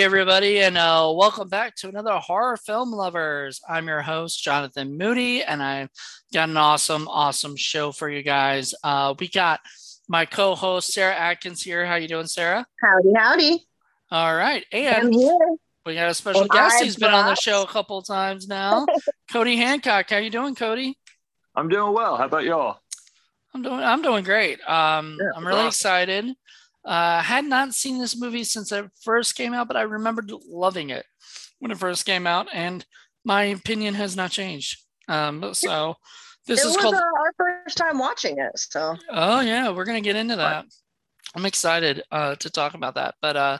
Hey, everybody, and uh, welcome back to another Horror Film Lovers. I'm your host, Jonathan Moody, and I've got an awesome, awesome show for you guys. Uh, we got my co-host Sarah Atkins here. How you doing, Sarah? Howdy, howdy. All right, and we got a special And guest. I've He's been on the show a couple of times now. Cody Hancock. How you doing, Cody? I'm doing well. How about y'all? I'm doing. I'm doing great. Um, Yeah, I'm really awesome. excited. Uh, had not seen this movie since it first came out, but I remembered loving it when it first came out, and my opinion has not changed. Um, so this it is was called. uh, our first time watching it, so Oh yeah, we're gonna get into that. I'm excited uh, to talk about that. But uh,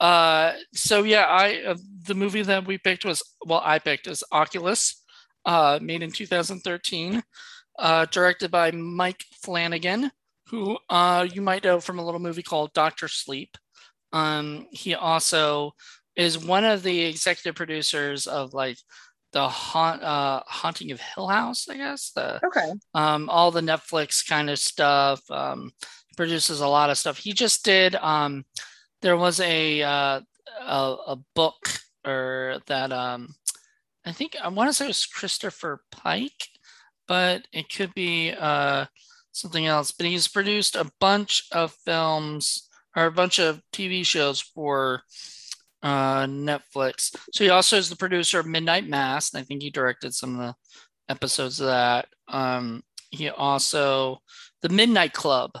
uh, so yeah, I uh, the movie that we picked was well, I picked is Oculus, uh, made in 2013, uh, directed by Mike Flanagan, who uh, you might know from a little movie called Doctor Sleep. Um, he also is one of the executive producers of like the haunt, uh, Haunting of Hill House, I guess. The okay. um, all the Netflix kind of stuff. Um, produces a lot of stuff. He just did. Um, there was a uh, a, a book or that um, I think I want to say it was Christopher Pike, but it could be uh, something else. But he's produced a bunch of films or a bunch of TV shows for uh, Netflix. So he also is the producer of Midnight Mass, and I think he directed some of the episodes of that. Um, he also the Midnight Club.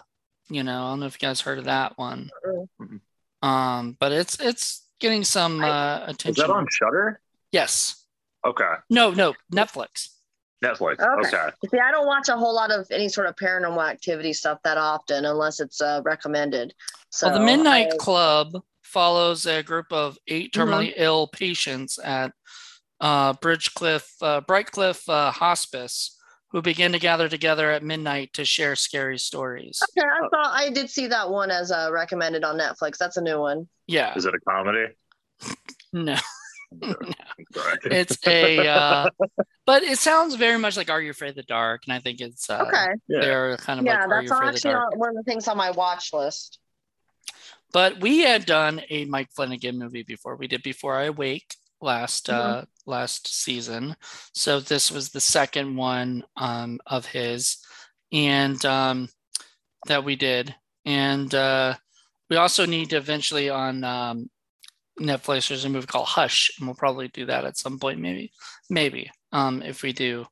You know, I don't know if you guys heard of that one. Um, but it's it's getting some uh, Is attention. that on Shudder? Yes. Okay. No, no, Netflix. Netflix. Okay. Okay. See, I don't watch a whole lot of any sort of paranormal activity stuff that often, unless it's uh, recommended. So well, the Midnight I- Club follows a group of eight terminally ill patients at uh, Bridgecliff, uh, Brightcliffe uh, Hospice, who begin to gather together at midnight to share scary stories. Okay, I thought I did see that one as uh, recommended on Netflix. That's a new one. Yeah, Is it a comedy? no, Sorry. it's a, uh, but it sounds very much like Are You Afraid of the Dark? And I think it's uh, Okay. They're kind of yeah, like Are You that's Afraid of the actually Dark? one of the things on my watch list. but we had done a Mike Flanagan movie before. We did Before I Wake last uh last season. So this was the second one um of his and um that we did. And uh we also need to eventually on um Netflix there's a movie called Hush and we'll probably do that at some point maybe. Maybe. Um if we do.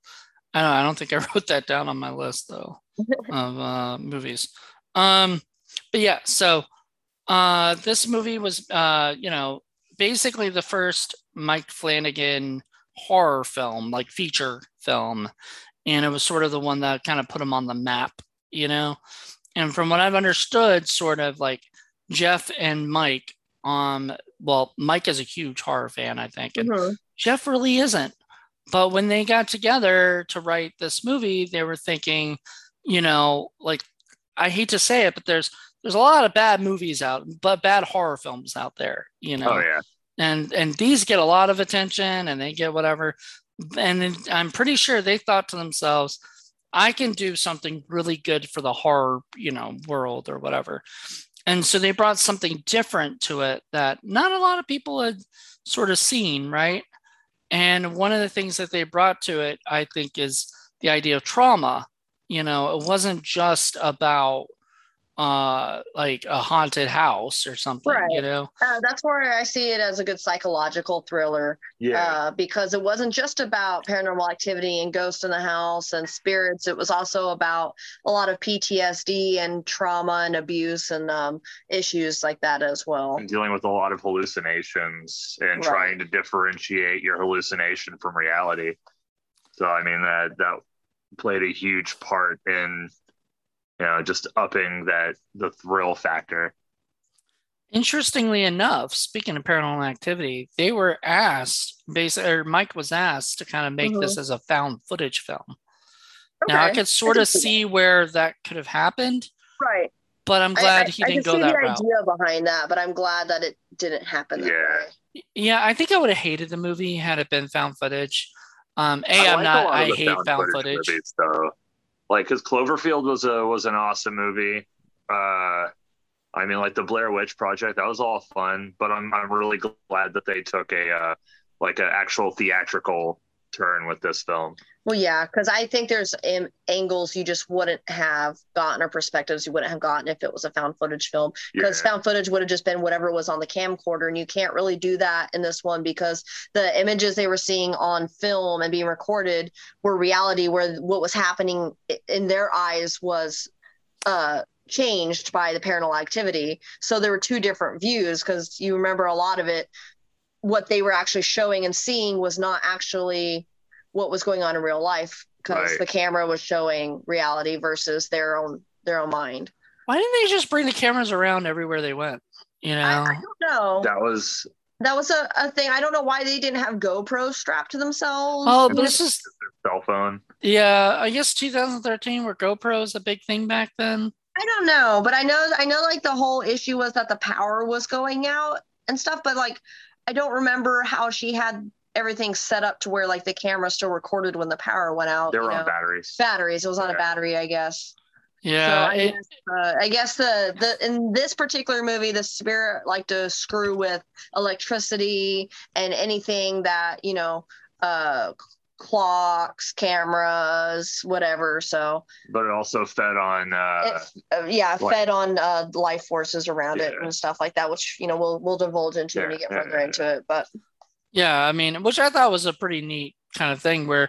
I don't I don't think I wrote that down on my list though of uh movies. Um but yeah, so uh, this movie was, uh, you know, basically the first Mike Flanagan horror film, like feature film, and it was sort of the one that kind of put him on the map, you know. And from what I've understood, sort of like Jeff and Mike, um, well, Mike is a huge horror fan, I think, and Mhm. Jeff really isn't. But when they got together to write this movie, they were thinking, you know, like I hate to say it, but there's there's a lot of bad movies out, but bad horror films out there, you know. Oh yeah. And and these get a lot of attention and they get whatever. And I'm pretty sure they thought to themselves, I can do something really good for the horror, you know, world or whatever. And so they brought something different to it that not a lot of people had sort of seen, right? And one of the things that they brought to it, I think, is the idea of trauma. You know, it wasn't just about uh like a haunted house or something, right. you know. Uh, that's where I see it as a good psychological thriller Yeah. uh, because it wasn't just about paranormal activity and ghosts in the house and spirits. It was also about a lot of PTSD and trauma and abuse and um, issues like that as well. and dealing with a lot of hallucinations and Right. trying to differentiate your hallucination from reality. So I mean that that played a huge part in you know just upping that the thrill factor. Interestingly enough, speaking of paranormal activity, they were asked, basically, or Mike was asked to kind of make this as a found footage film. Now I could sort can of see that. see where that could have happened, Right. but I'm glad I, he didn't can go see that the route. idea behind that, but I'm glad that it didn't happen that Yeah. way. Yeah, I think I would have hated the movie had it been found footage. Um, a, I I'm like not. lot I hate found footage. movies, though. Like, because Cloverfield was a was an awesome movie. Uh, I mean, like the Blair Witch Project, that was all fun, but I'm I'm really glad that they took a uh, like an actual theatrical turn with this film. Well, yeah, because I think there's um, angles you just wouldn't have gotten or perspectives you wouldn't have gotten if it was a found footage film. Because yeah. found footage would have just been whatever was on the camcorder, and you can't really do that in this one because the images they were seeing on film and being recorded were reality, where what was happening in their eyes was uh, changed by the paranormal activity. So there were two different views because you remember a lot of it. What they were actually showing and seeing was not actually what was going on in real life because right. the camera was showing reality versus their own their own mind. Why didn't they just bring the cameras around everywhere they went? You know, I, I don't know. That was that was a, a thing. I don't know why they didn't have GoPro strapped to themselves. Oh, but this is their cell phone. Yeah, I guess 2013 where GoPro was a big thing back then. I don't know, but I know I know like the whole issue was that the power was going out and stuff, but like I don't remember how she had everything set up to where like the camera still recorded when the power went out. They were on know. batteries. Batteries. It was on yeah. a battery, I guess. Yeah. So I, it, guess, uh, I guess the the in this particular movie, the spirit like to screw with electricity and anything that you know uh clocks, cameras, whatever. So, but it also fed on, uh, uh yeah, like, fed on uh, life forces around yeah. it and stuff like that, which you know we'll we'll divulge into yeah, when we get further yeah, into it. But yeah, I mean, which I thought was a pretty neat kind of thing where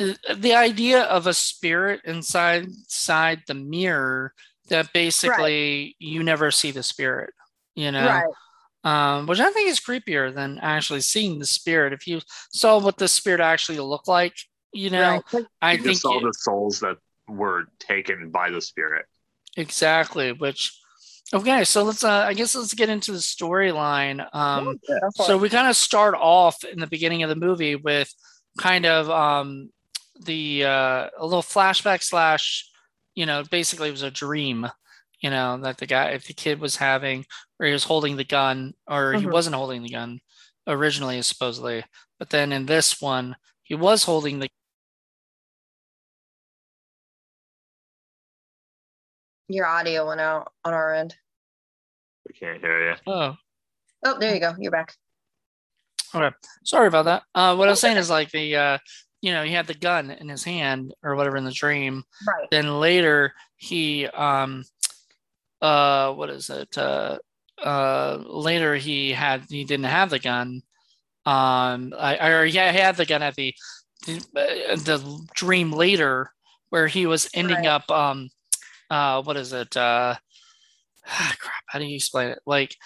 uh, the idea of a spirit inside inside the mirror that basically right. you never see the spirit, you know. Right um, which I think is creepier than actually seeing the spirit. If you saw what the spirit actually looked like, you know, right. I you think saw the souls that were taken by the spirit. Exactly. Which, okay, so let's. Uh, I guess let's get into the storyline. Um, yeah, so we kind of start off in the beginning of the movie with kind of um, the uh, a little flashback slash, you know, basically it was a dream you know, that the guy, if the kid was having, or he was holding the gun, or mm-hmm. he wasn't holding the gun originally, supposedly. But then in this one, he was holding the. Your audio went out on our end. We can't hear you. Oh. Oh, there you go. You're back. Okay. Sorry about that. Uh, what I was saying is like the, uh, you know, he had the gun in his hand or whatever in the dream. Right. Then later he um uh, what is it? Uh, uh, later he had he didn't have the gun. Um, I or yeah, he had the gun at the the, uh, the dream later where he was ending right. up. Um, uh, what is it? Uh, ah, crap. How do you explain it? Like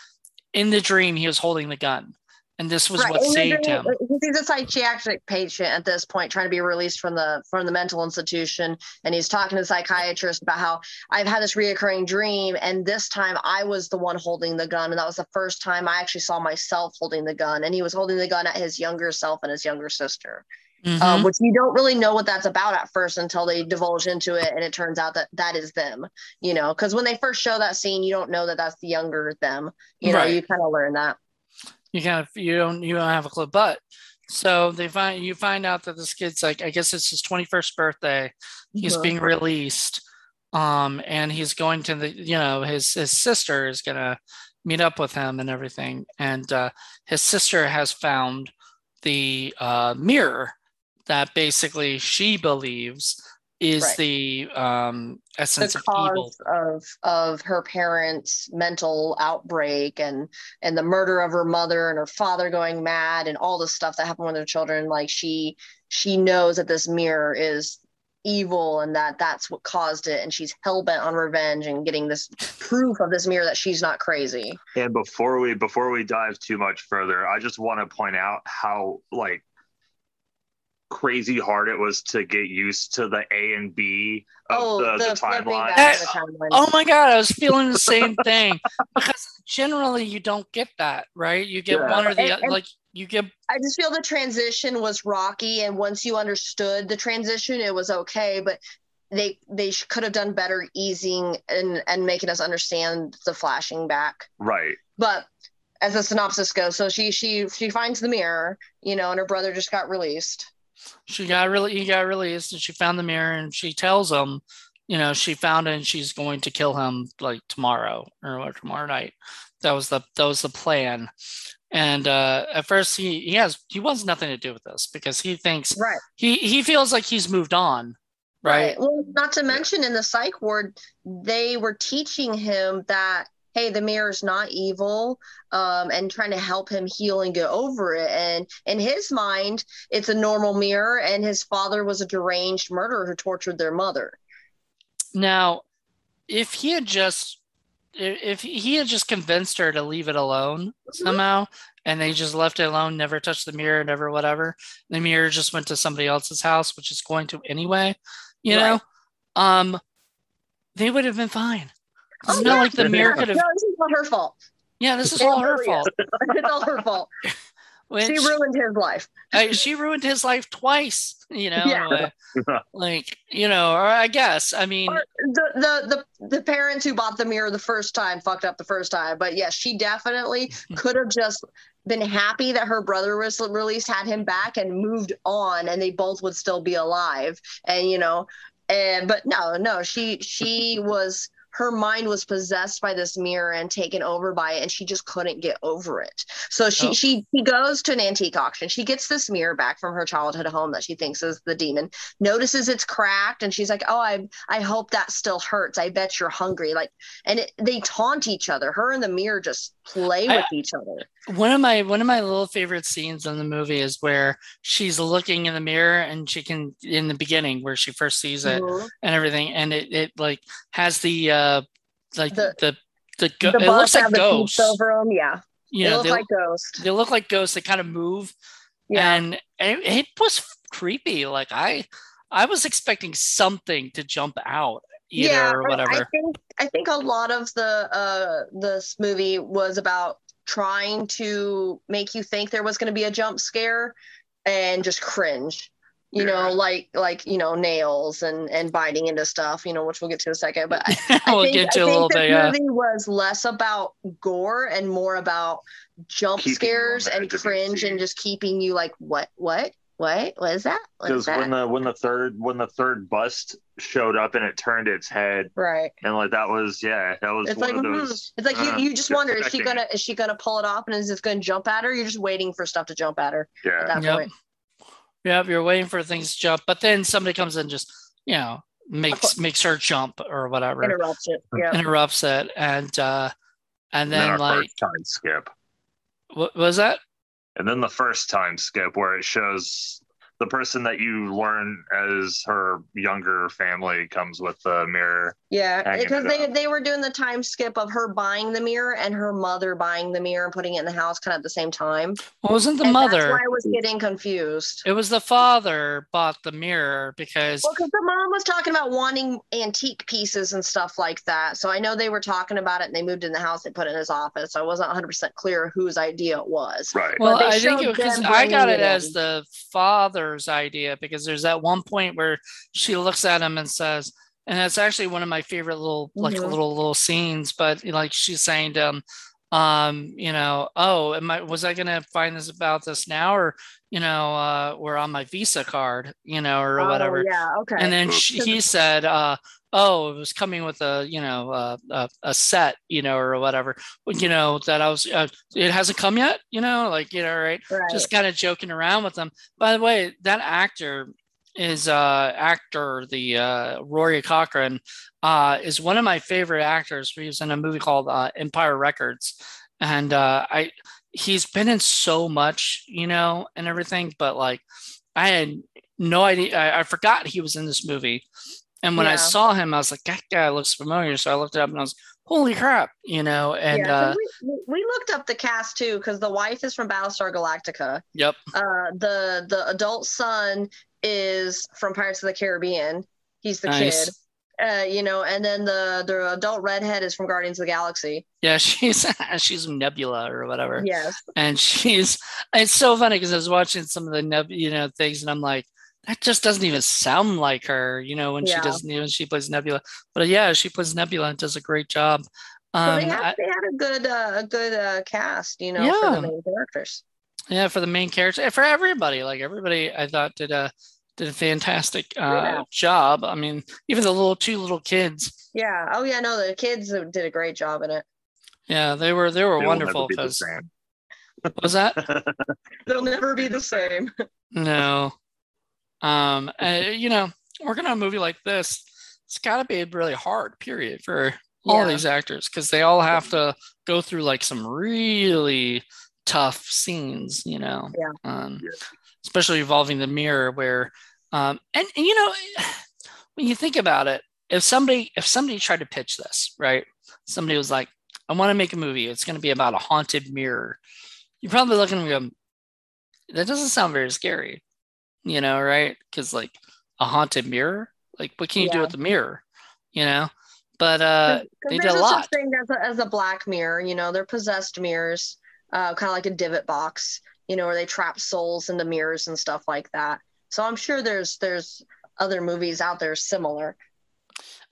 in the dream, he was holding the gun and this was right. what saved him. He's a psychiatric patient at this point, trying to be released from the from the mental institution, and he's talking to the psychiatrist about how I've had this reoccurring dream, and this time I was the one holding the gun, and that was the first time I actually saw myself holding the gun, and he was holding the gun at his younger self and his younger sister. Mm-hmm. Um, which you don't really know what that's about at first until they divulge into it and it turns out that that is them you know because when they first show that scene you don't know that that's the younger them you know right. you kind of learn that you kind of you don't you don't have a clue. But so they find you find out that this kid's like I guess it's his 21st birthday. He's mm-hmm. being released. Um, and he's going to the you know his his sister is gonna meet up with him and everything. And uh, his sister has found the uh, mirror that basically she believes is right. the um, essence the of evil of of her parents' mental outbreak and and the murder of her mother and her father going mad and all the stuff that happened with her children. Like she she knows that this mirror is evil and that that's what caused it and she's hell-bent on revenge and getting this proof of this mirror that she's not crazy and before we before we dive too much further i just want to point out how like crazy hard it was to get used to the A and B of oh, the, the, the timeline. the oh my god, I was feeling the same thing because generally you don't get that, right? You get yeah. one or the other. Like you get. I just feel the transition was rocky, and once you understood the transition, it was okay. But they they could have done better easing and and making us understand the flashing back. Right. But as the synopsis goes, so she she she finds the mirror, you know, and her brother just got released she got really he got released and she found the mirror and she tells him you know, she found it and she's going to kill him like tomorrow or tomorrow night. That was the that was the plan. And uh, at first, he he has he wants nothing to do with this because he thinks right. he he feels like he's moved on, right? right. Well, not to mention in the psych ward, they were teaching him that hey, the mirror is not evil, um, and trying to help him heal and get over it. And in his mind, it's a normal mirror, and his father was a deranged murderer who tortured their mother. Now, if he had just if he had just convinced her to leave it alone mm-hmm. somehow and they just left it alone never touched the mirror never whatever the mirror just went to somebody else's house which is going to anyway you right. know um they would have been fine it's oh, not yeah. like the mirror could have no this is all her fault yeah this is all her fault it's all her fault Which, she ruined his life. she ruined his life twice. You know, yeah. uh, like you know, or I guess I mean the, the the the parents who bought the mirror the first time fucked up the first time, but yes, she definitely could have just been happy that her brother was released, had him back, and moved on, and they both would still be alive. And you know, and but no, no, she she was her mind was possessed by this mirror and taken over by it and she just couldn't get over it. So she oh. she she goes to an antique auction. She gets this mirror back from her childhood home that she thinks is the demon notices it's cracked and she's like oh i i hope that still hurts. I bet you're hungry. Like and it, they taunt each other. Her and the mirror just play with I, each other. One of my one of my little favorite scenes in the movie is where she's looking in the mirror and she can in the beginning where she first sees it mm-hmm. and everything and it, it like has the uh like the the the, go- the it looks like ghosts. over them yeah. You know, they look like ghosts. they look like ghosts. They kind of move. Yeah. And it, it was creepy. Like i i was expecting something to jump out yeah, or whatever. I think I think a lot of the uh this movie was about trying to make you think there was going to be a jump scare and just cringe you know like like you know nails and and biting into stuff you know which we'll get to in a second but I, we'll think, get to I a little bit yeah. movie was less about gore and more about jump keeping scares and cringe and just keeping you like what what what what is that? Because when the when the third when the third bust showed up and it turned its head right. and like that was yeah that was it's like those, it's like uh, you, you just wonder is she gonna is she gonna pull it off and is it gonna jump at her? You're just waiting for stuff to jump at her yeah. at that yep. point. Yep you're waiting for things to jump but then somebody comes in just you know makes makes her jump or whatever. Interrupts it yeah. Interrupts it and uh and then, and then like time skip. What was that? And then the first time skip where it shows the person that you learn as her younger family comes with the mirror. Yeah, because they, they were doing the time skip of her buying the mirror and her mother buying the mirror and putting it in the house kind of at the same time. Well, wasn't the and mother? That's why I was getting confused. It was the father bought the mirror because. Well, because the mom was talking about wanting antique pieces and stuff like that. So I know they were talking about it and they moved in the house. They put it in his office. So I wasn't 100 percent clear whose idea it was. Right. Well, I think because I got it, it as the father idea because there's that one point where she looks at him and says, and it's actually one of my favorite little like mm-hmm. little little scenes. But like she's saying to him, um, you know, oh, am I was I gonna find this about this now or you know, uh, we're on my Visa card, you know, or oh, whatever. Yeah, okay. And then she, he said, uh, oh, it was coming with a, you know, uh, a, a, set, you know, or whatever, you know, that I was, uh, it hasn't come yet, you know, like, you know, right. right. Just kind of joking around with them. By the way, that actor is uh actor the uh Rory Cochrane uh is one of my favorite actors he was in a movie called uh, Empire Records and uh I he's been in so much you know and everything but like I had no idea I, I forgot he was in this movie and when yeah. I saw him, I was like, that guy looks familiar. So I looked it up and I was, holy crap, you know. And yeah, uh, we, we, looked up the cast too because the wife is from Battlestar Galactica. Yep. Uh, the the adult son is from Pirates of the Caribbean. He's the nice. kid. Uh, you know, and then the the adult redhead is from Guardians of the Galaxy. Yeah, she's she's Nebula or whatever. Yes, and she's it's so funny because I was watching some of the neb you know things, and I'm like, that just doesn't even sound like her, you know, when yeah. she doesn't even she plays Nebula. But yeah, she plays Nebula and does a great job. Um, so they, have, I, they had a good uh, a good uh, cast, you know, yeah. for the main characters. Yeah, for the main characters, for everybody, like everybody, I thought did a did a fantastic uh, yeah. job. I mean, even the little two little kids. Yeah. Oh yeah. No, the kids did a great job in it. Yeah, they were they were they wonderful because. Was that? They'll never be the same. no. Um, uh, you know, working on a movie like this, it's got to be really hard. Period for all yeah. these actors because they all have to go through like some really tough scenes. You know. Yeah. Um. Especially involving the mirror, where, um, and, and you know, when you think about it, if somebody if somebody tried to pitch this, right? Somebody was like, "I want to make a movie. It's going to be about a haunted mirror." You're probably looking at them. That doesn't sound very scary, you know, right? Because like a haunted mirror, like what can you yeah. do with the mirror, you know? But uh, they did a lot. Thing as a, as a black mirror, you know, they're possessed mirrors, uh, kind of like a dybbuk box, you know, where they trap souls into mirrors and stuff like that. So I'm sure there's there's other movies out there similar.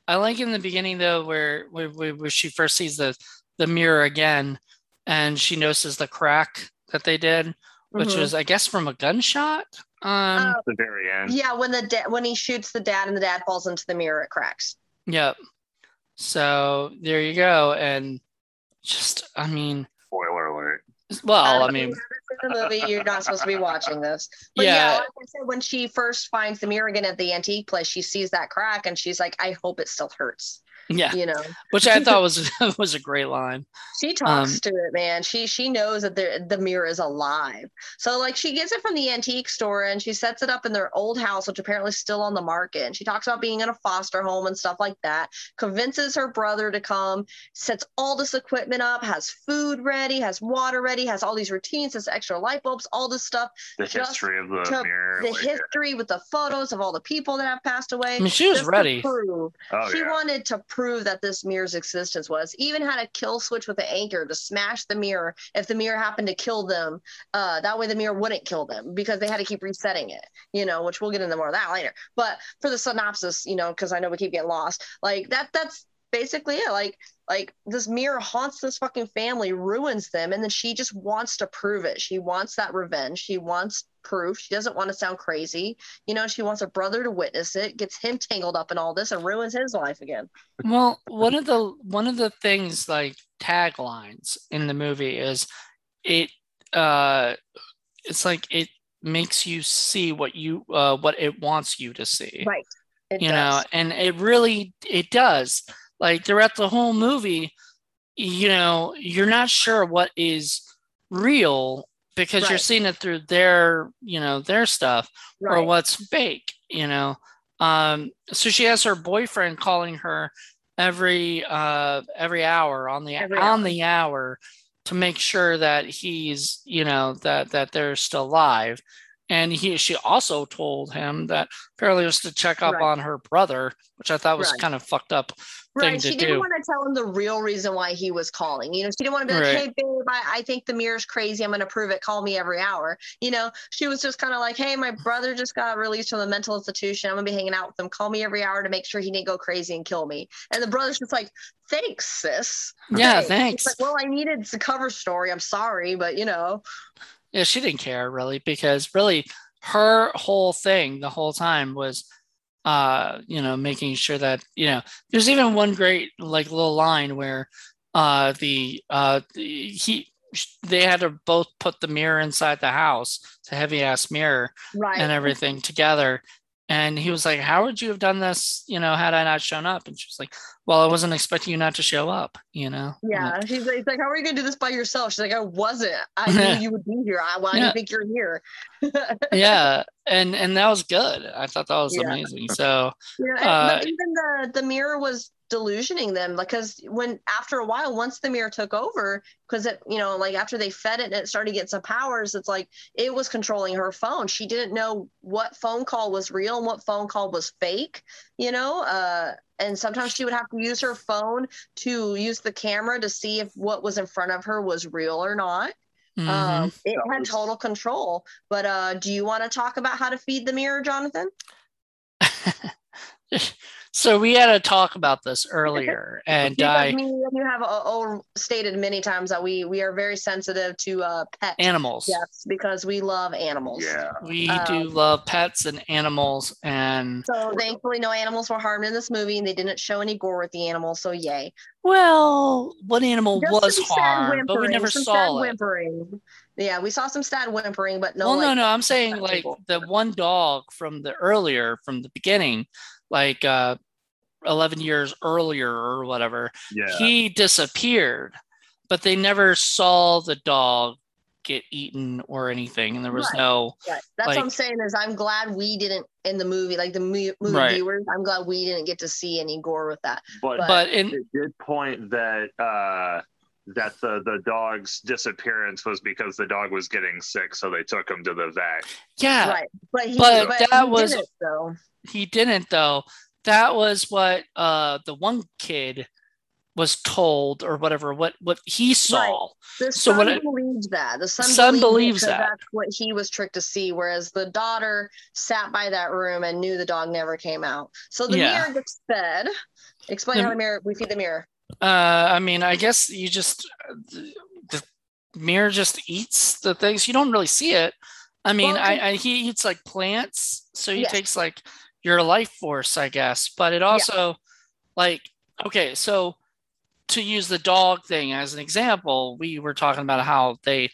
I like in the beginning though, where where, where she first sees the the mirror again, and she notices the crack that they did, which mm-hmm. was I guess from a gunshot. Um, uh, the very end. Yeah, when the da- when he shoots the dad and the dad falls into the mirror, it cracks. Yep. So there you go, and just I mean, spoiler alert. Well, I mean, the movie, you're not supposed to be watching this. But yeah, yeah like I said, when she first finds the mirror again at the antique place, she sees that crack and she's like, I hope it still hurts. Yeah, you know, which I thought was was a great line. She talks um, to it, man. She she knows that the the mirror is alive. So like she gets it from the antique store and she sets it up in their old house, which apparently is still on the market. And she talks about being in a foster home and stuff like that. Convinces her brother to come, sets all this equipment up, has food ready, has water ready, has all these routines, has extra light bulbs, all this stuff. The history of the mirror, the like history with the photos of all the people that have passed away. I mean, she was ready. Oh, she yeah. wanted to prove that this mirror's existence was. Even had a kill switch with an anchor to smash the mirror if the mirror happened to kill them. Uh, that way the mirror wouldn't kill them because they had to keep resetting it, you know, which we'll get into more of that later. But for the synopsis, you know, because I know we keep getting lost, like that that's basically it. Like like this mirror haunts this fucking family, ruins them, and then she just wants to prove it. She wants that revenge. She wants proof. She doesn't want to sound crazy. You know, she wants a brother to witness it, gets him tangled up in all this and ruins his life again. Well, one of the one of the things like taglines in the movie is it uh it's like it makes you see what you uh what it wants you to see. Right. It you does. know, and it really it does. Like throughout the whole movie, you know, you're not sure what is real because right. you're seeing it through their you know their stuff right. or what's fake you know um so she has her boyfriend calling her every uh every hour on the every on hour. the hour to make sure that he's you know that that they're still alive and he she also told him that apparently was to check up right. on her brother which i thought was kind of fucked up right. She didn't do. want to tell him the real reason why he was calling. You know, she didn't want to be like, right. "Hey, babe, I, I think the mirror's crazy. I'm going to prove it. Call me every hour." You know, she was just kind of like, "Hey, my brother just got released from the mental institution. I'm going to be hanging out with him. Call me every hour to make sure he didn't go crazy and kill me." And the brother's just like, "Thanks, sis." Yeah, thanks. thanks. Like, well, I needed the cover story. I'm sorry, but you know. Yeah, she didn't care really because really her whole thing the whole time was uh, you know, making sure that, you know, there's even one great like little line where uh the uh the, he they had to both put the mirror inside the house, a heavy ass mirror right. and everything together. And he was like, How would you have done this, you know, had I not shown up? And she was like, Well, I wasn't expecting you not to show up, you know? Yeah. Like, he's, like, he's like, How are you going to do this by yourself? She's like, I wasn't. I knew you would be here. I, why yeah. do you think you're here? yeah. And and that was good. I thought that was yeah. amazing. So, yeah. Uh, even the, the mirror was delusioning them because when after a while once the mirror took over because it you know like after they fed it and it started to get some powers it's like it was controlling her phone. She didn't know what phone call was real and what phone call was fake you know? Uh and sometimes she would have to use her phone to use the camera to see if what was in front of her was real or not. Mm-hmm. um, it had total control. But uh do you want to talk about how to feed the mirror jonathan so we had to talk about this earlier, and I mean, you have all stated many times that we we are very sensitive to uh, pet animals. Yes, because we love animals. Yeah, we um, do love pets and animals, and so thankfully no animals were harmed in this movie, and they didn't show any gore with the animals. So yay. Well, what animal Just was harmed, but we never saw it. Whimpering. Yeah, we saw some sad whimpering, but no. Well, like, no, no. I'm saying like the one dog from the earlier, from the beginning, like uh, 11 years earlier or whatever. Yeah. He disappeared, but they never saw the dog get eaten or anything, and there was right. no. Right. That's like, what I'm saying. Is I'm glad we didn't in the movie, like the movie right. viewers. I'm glad we didn't get to see any gore with that. But but, but in, it did point that. uh that the the dog's disappearance was because the dog was getting sick, so they took him to the vet. Yeah, right. But he, but, but that was didn't, though. He didn't though. That was what uh the one kid was told or whatever what what he saw. Right. The so son what believes that. The son, son believes, that. That's what he was tricked to see. Whereas the daughter sat by that room and knew the dog never came out. So the yeah. mirror gets fed. Explain the, how the mirror we feed the mirror. Uh, I mean, I guess you just the mirror just eats the things. You don't really see it. I mean, well, I, I, he eats like plants, so he yes. takes like your life force, I guess. But it also yeah. like okay, so to use the dog thing as an example, we were talking about how they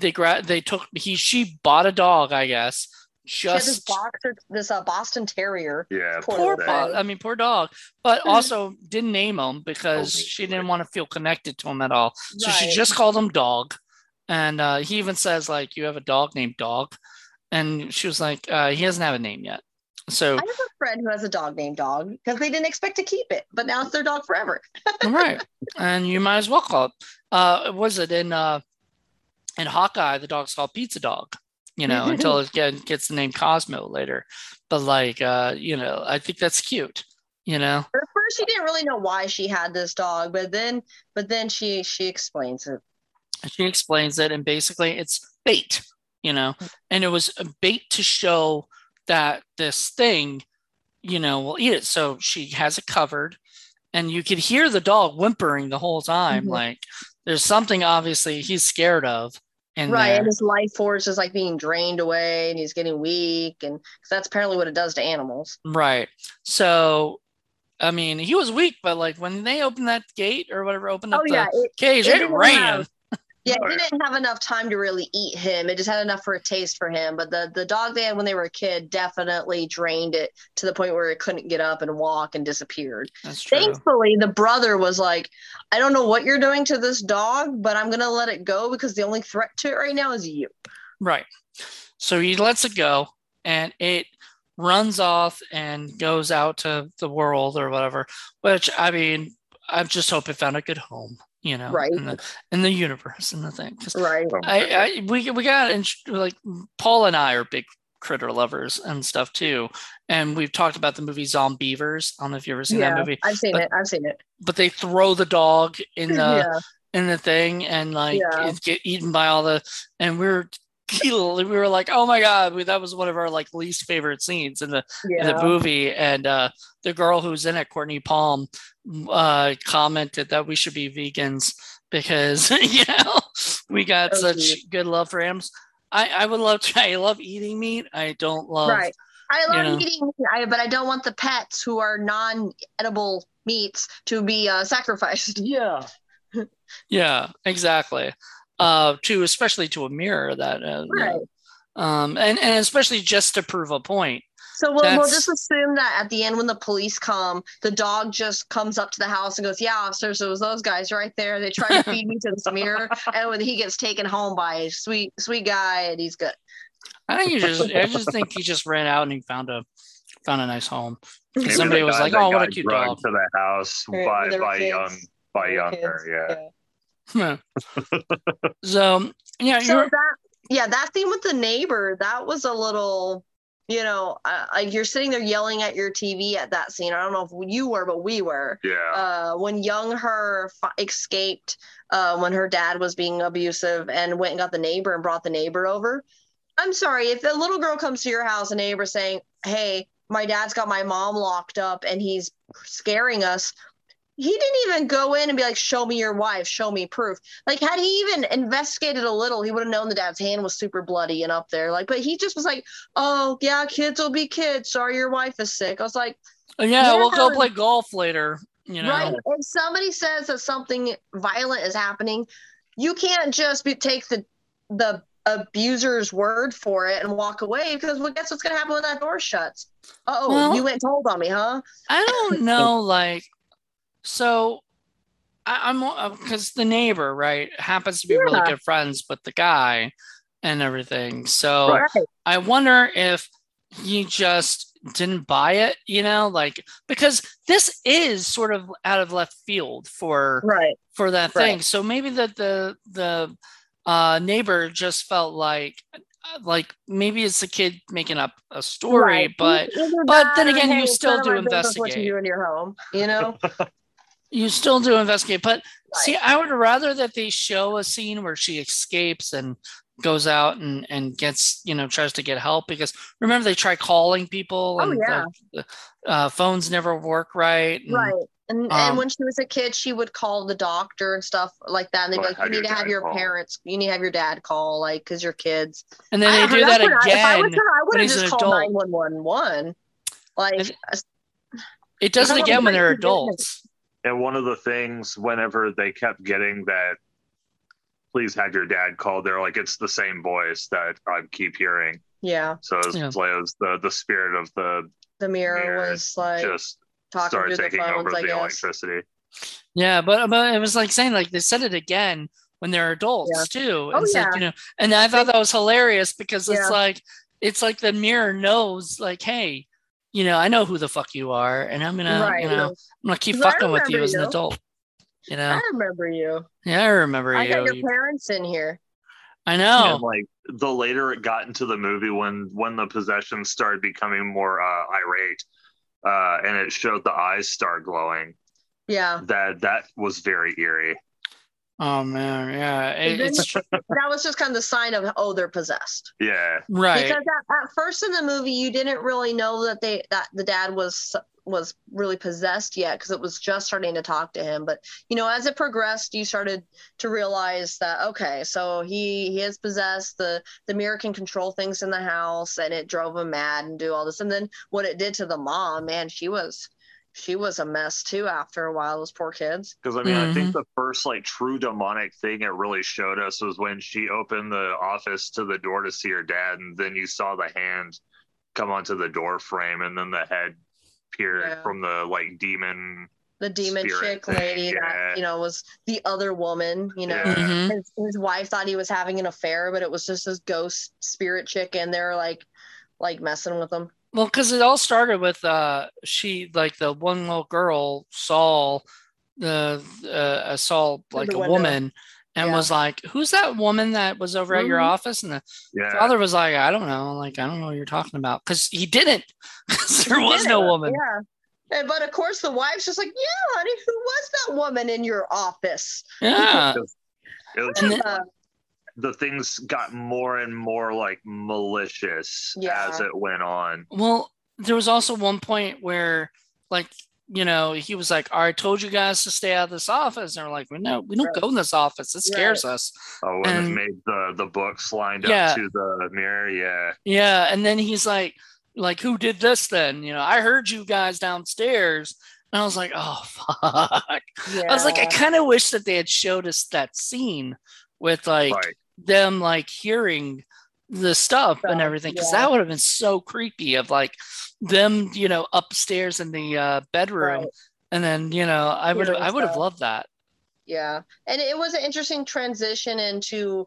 they gra- they took he she bought a dog, I guess, just this boxer, this uh, Boston Terrier. Yeah, poor, poor I mean, poor dog, but also didn't name him because oh, she didn't want to feel connected to him at all. So right. she just called him Dog, and uh, he even says like, "You have a dog named Dog," and she was like, uh, "He doesn't have a name yet." So I have a friend who has a dog named Dog because they didn't expect to keep it, but now it's their dog forever. right, and you might as well call it. Uh, was it in uh, in Hawkeye? The dog's called Pizza Dog you know, until it get, gets the name Cosmo later. But like, uh, you know, I think that's cute. You know, at first she didn't really know why she had this dog, but then, but then she she explains it. She explains it, and basically it's bait. You know, and it was a bait to show that this thing, you know, will eat it. So she has it covered, and you could hear the dog whimpering the whole time. Mm-hmm. Like there's something obviously he's scared of and right, and his life force is like being drained away, and he's getting weak, and that's apparently what it does to animals. Right. So, I mean, he was weak, but like when they opened that gate or whatever, opened up oh, yeah, the it, cage, it, it ran. Have, yeah, it didn't have enough time to really eat him. It just had enough for a taste for him. But the the dog they had when they were a kid definitely drained it to the point where it couldn't get up and walk and disappeared. That's true. Thankfully, the brother was like, "I don't know what you're doing to this dog, but I'm gonna let it go because the only threat to it right now is you." Right. So he lets it go, and it runs off and goes out to the world or whatever. Which I mean, I just hope it found a good home you know, right in the, in the universe and the thing. Right. I, I we we got and like Paul and I are big critter lovers and stuff too, and we've talked about the movie Zombeavers. I don't know if you've ever seen yeah, that movie. I've seen but, it. I've seen it. But they throw the dog in the yeah. in the thing and like yeah. get eaten by all the and we're we were like, oh my god, we, that was one of our like least favorite scenes in the yeah. in the movie. And uh, the girl who's in it, Courtney Palm, uh, commented that we should be vegans because you know we got oh, such geez. good love for animals. I I would love to. I love eating meat. I don't love. Right. I love you know, eating meat, I, but I don't want the pets who are non-edible meats to be uh, sacrificed. Yeah. yeah, exactly uh, to especially to a mirror that uh, right. um, and and especially just to prove a point. So we'll, we'll just assume that at the end, when the police come, the dog just comes up to the house and goes, "Yeah, officers, it was those guys right there. They tried to feed me to this mirror." And when he gets taken home by a sweet, sweet guy, and he's good. I think he just, I just think he just ran out and he found a found a nice home. Somebody was like, "Oh, what a cute dog!" To the house by by young by younger, yeah. Hmm. so yeah, so that yeah, that thing with the neighbor that was a little, you know, uh, like you're sitting there yelling at your TV at that scene. I don't know if you were, but we were. Yeah. Uh, when young her f- escaped, uh, when her dad was being abusive, and went and got the neighbor and brought the neighbor over. I'm sorry if the little girl comes to your house, a neighbor saying, "Hey, my dad's got my mom locked up and he's scaring us he didn't even go in and be like, "Show me your wife, show me proof." Like, had he even investigated a little, he would have known the dad's hand was super bloody and up there. Like, but he just was like, "Oh yeah, kids will be kids. Sorry, your wife is sick." I was like, oh, "Yeah, yeah we'll go play golf later." You know, right? If somebody says that something violent is happening, you can't just be, take the the abuser's word for it and walk away because well, guess what's going to happen when that door shuts? Oh, well, you went told on me, huh? I don't know. like, so I, am because uh, the neighbor, right, happens to be yeah. really good friends with the guy and everything. So right. I wonder if he just didn't buy it, you know, like because this is sort of out of left field for right for that right. thing. So maybe that the the uh, neighbor just felt like like maybe it's a kid making up a story, right. but but then again, you still do investigate. What you do in your home, you know. you still do investigate but right. see i would rather that they show a scene where she escapes and goes out and and gets you know tries to get help because remember they try calling people oh, yeah. the, the uh, phones never work right and, right and, um, and when she was a kid she would call the doctor and stuff like that and they'd be like you need to have your call. parents you need to have your dad call like because you're kids and then they do that again I, if I, was her, I would have just called 911 like it does it again when they're adults and one of the things, whenever they kept getting that, please have your dad called, they're like, it's the same voice that I keep hearing. Yeah. So it was, yeah. it was the the spirit of the the mirror, mirror was like just started taking phones, over I the guess. electricity. Yeah, but but it was like saying like they said it again when they're adults yeah. too. And oh, yeah. Like, you know, and I thought that was hilarious because it's like it's like the mirror knows like, hey, you know, I know who the fuck you are, and I'm gonna, right. you know, I'm gonna keep fucking with you, you as an adult. You know, I remember you. Yeah, I remember I you. I got your you, parents in here. I know. And like the later it got into the movie, when when the possession started becoming more uh, irate, uh, and it showed the eyes start glowing. Yeah. That that was very eerie. Oh man, yeah. It, it's that was just kind of the sign of oh they're possessed. Yeah. Right. Because at, at, first in the movie you didn't really know that they that the dad was was really possessed yet because it was just starting to talk to him. But you know, as it progressed, you started to realize that okay, so he he is possessed. The the mirror can control things in the house, and it drove him mad and do all this. And then what it did to the mom, man, she was she was a mess too after a while those poor kids because i mean mm-hmm. i think mm-hmm. the first like true demonic thing it really showed us was when she opened the office to the door to see her dad and then you saw the hand come onto the door frame and then the head peered yeah. from the like demon the demon chick lady yeah. that you know was the other woman you know yeah. mm-hmm. his, his wife thought he was having an affair but it was just this ghost spirit chick and they're like like messing with him well, because it all started with uh, she like the one little girl saw the uh, saw like a woman and yeah. was like, "Who's that woman that was over mm-hmm. at your mm-hmm. office?" And the yeah. father was like, "I don't know, like I don't know what you're talking about," because he didn't. there was no woman. Yeah. And, but of course, the wife's just like, "Yeah, honey, who was that woman in your office?" Yeah. it was, it was, uh, the things got more and more like malicious yeah. as it went on. Well, there was also one point where like you know, he was like, "I told you guys to stay out of this office," and we're like, "We no, we don't go in this office. It scares right. us." Oh, and, and it made the the books lined yeah. up to the mirror, yeah, yeah. And then he's like, "Like, who did this then?" You know, I heard you guys downstairs, and I was like, "Oh fuck!" Yeah. I was like, I kind of wish that they had showed us that scene with like right them like hearing the stuff and everything because yeah. that would have been so creepy of like them you know upstairs in the uh, bedroom right. and then you know i would i would have loved that yeah and it was an interesting transition into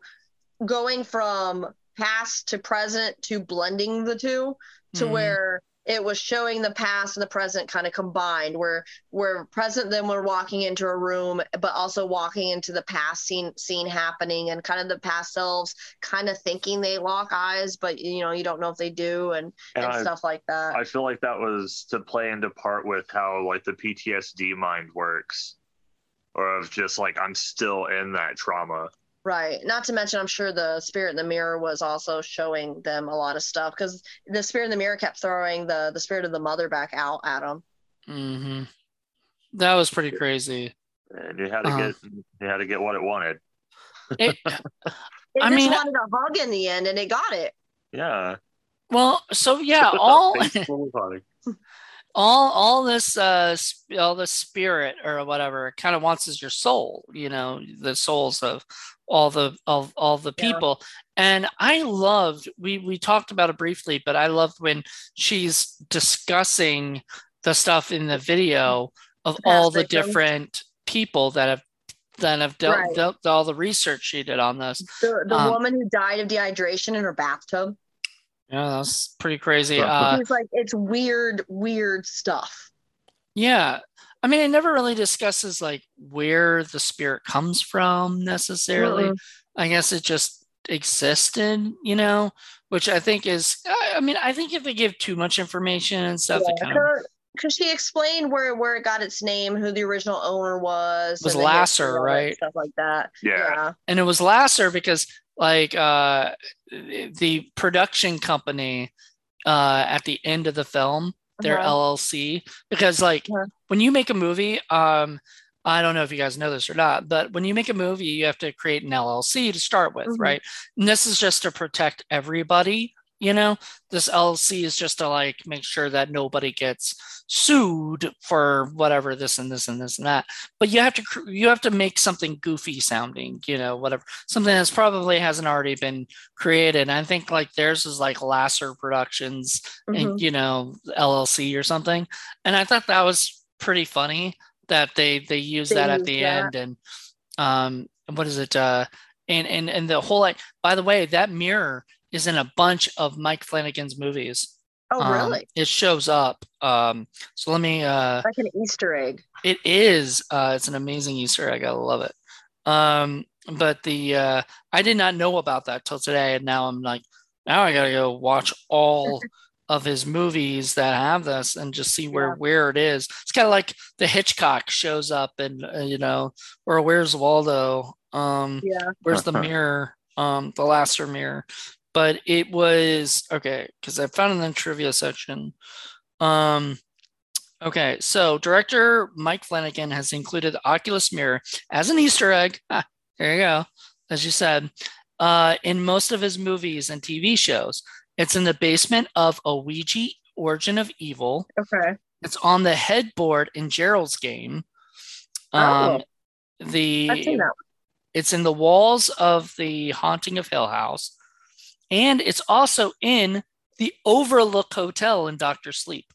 going from past to present to blending the two to mm-hmm. where it was showing the past and the present kind of combined. Where we're present then we're walking into a room but also walking into the past scene scene happening and kind of the past selves kind of thinking they lock eyes but you know you don't know if they do and and, and I, stuff like that. I feel like that was to play into part with how like the ptsd mind works or of just like i'm still in that trauma Right. Not to mention, I'm sure the spirit in the mirror was also showing them a lot of stuff because the spirit in the mirror kept throwing the the spirit of the mother back out at them. Mm-hmm. That was pretty crazy. And you had to uh get you had to get what it wanted. It, it I mean, wanted a hug in the end, and it got it. Yeah. Well, so yeah, all all all this uh all the spirit or whatever kind of wants is your soul you know the souls of all the of all the people yeah. and i loved we we talked about it briefly but i loved when she's discussing the stuff in the video of all the different people that have that have dealt, right. dealt all the research she did on this the, the um, woman who died of dehydration in her bathtub yeah, that's pretty crazy. Uh, He's like, it's weird, weird stuff. Yeah. I mean, it never really discusses like where the spirit comes from necessarily. Mm-hmm. I guess it just existed, you know, which I think is, I mean, I think if they give too much information and stuff, yeah, kind of. Because she explained where where it got its name, who the original owner was. was Lasser, right? Stuff like that. Yeah. yeah. And it was Lasser because like uh, the production company uh, at the end of the film, their uh-huh. LLC, because like uh-huh. when you make a movie, um, I don't know if you guys know this or not, but when you make a movie, you have to create an LLC to start with, mm-hmm. right? And this is just to protect everybody you know? This LLC is just to like make sure that nobody gets sued for whatever this and this and this and that. But you have to you have to make something goofy sounding you know whatever. Something that's probably hasn't already been created. I think like theirs is like lasser productions mm-hmm. and you know llc or something. And i thought that was pretty funny that they they use they that at the that. end and um what is it uh and and and the whole like by the way that mirror is in a bunch of Mike Flanagan's movies. Oh, um, really? It shows up. Um, so let me. Uh, like an Easter egg. It is. Uh, it's an amazing Easter egg. I love it. Um, but the uh, I did not know about that till today, and now I'm like, now I gotta go watch all of his movies that have this and just see where yeah. where it is. It's kind of like the Hitchcock shows up, and uh, you know, or where's Waldo? Um, yeah. Where's the mirror? Um, the Lasser mirror but it was okay because I found it in the trivia section. Um, okay, so director Mike Flanagan has included the Oculus Mirror as an Easter egg. Ah, there you go, as you said, uh, in most of his movies and TV shows. It's in the basement of a Ouija Origin of Evil. Okay. It's on the headboard in Gerald's game. Um, oh. The it's in the walls of the Haunting of Hill House and it's also in the Overlook Hotel in Doctor Sleep.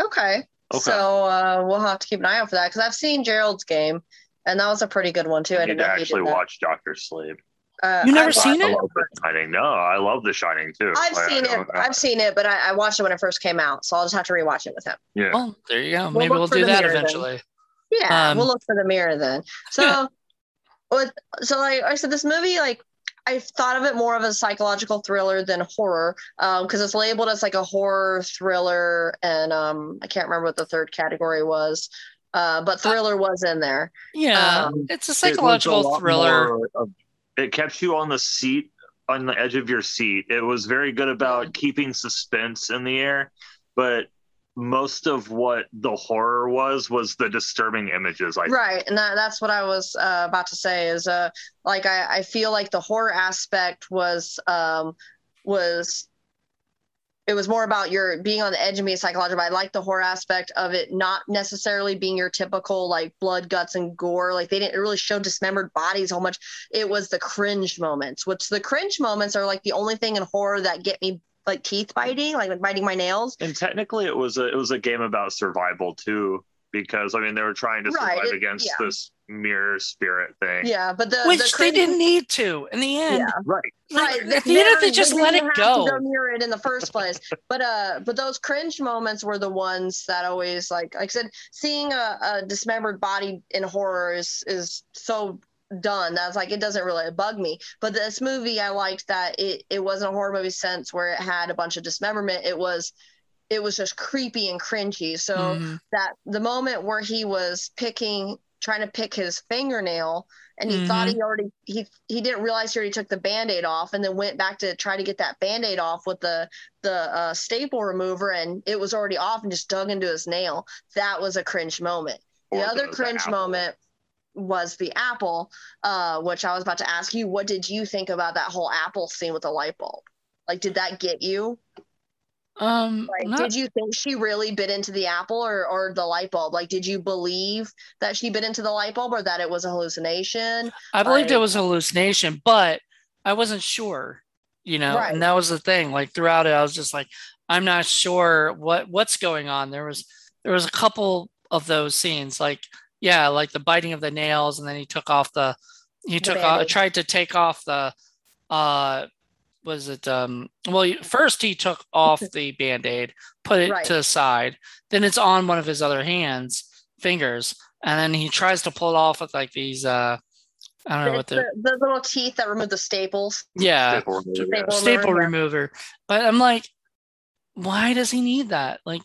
Okay. okay. So uh, we'll have to keep an eye out for that because I've seen Gerald's game, and that was a pretty good one too. I didn't actually watch Doctor Sleep. Uh, you never I seen it? Shining. No, I love The Shining too. I've I, seen I it. I've seen it, but I, I, watched it when it first came out, so I'll just have to rewatch it with him. Yeah. Well, there you go. We'll Maybe we'll do that eventually. Then. Yeah, um, we'll look for the mirror then. So, with so like I said, this movie like I've thought of it more of a psychological thriller than horror because um, it's labeled as like a horror thriller, and um, I can't remember what the third category was, uh, but thriller was in there. Yeah, um, it's a psychological a thriller. Of, it kept you on the seat, on the edge of your seat. It was very good about keeping suspense in the air, but most of what the horror was was the disturbing images I right and that, that's what i was uh, about to say is uh like I, I feel like the horror aspect was um was it was more about your being on the edge and being psychological. I like the horror aspect of it not necessarily being your typical like blood, guts, and gore. Like they didn't really show dismembered bodies so much. It was the cringe moments, which the cringe moments are like the only thing in horror that get me like teeth biting, like, like biting my nails. And technically, it was a it was a game about survival too, because I mean they were trying to survive right, against yeah. this mirror spirit thing. Yeah, but the which the they didn't need to in the end. Yeah. Right. Like, right. At the end, they just let it go. go mirror it in the first place. but uh, but those cringe moments were the ones that always like like I said, seeing a, a dismembered body in horror is is so done. That's like it doesn't really bug me. But this movie, I liked that it it wasn't a horror movie sense where it had a bunch of dismemberment. It was it was just creepy and cringy. So mm-hmm. that the moment where he was picking trying to pick his fingernail and he mm-hmm. thought he already he he didn't realize he already took the band-aid off and then went back to try to get that band-aid off with the the uh, staple remover and it was already off and just dug into his nail that was a cringe moment the other cringe moment was the apple uh, which i was about to ask you what did you think about that whole apple scene with the light bulb like did that get you um, like, not... did you think she really bit into the apple or, or the light bulb? Like, did you believe that she bit into the light bulb or that it was a hallucination? I believed like... it was a hallucination, but I wasn't sure, you know, right. and that was the thing. Like throughout it, I was just like, I'm not sure what what's going on. There was there was a couple of those scenes, like yeah, like the biting of the nails, and then he took off the he took off, tried to take off the uh was it um well first he took off the band-aid put it right. to the side then it's on one of his other hands fingers and then he tries to pull it off with like these uh I don't know what the, the, the little teeth that remove the staples. Yeah, staple, staple, staple remover. But I'm like, why does he need that? Like,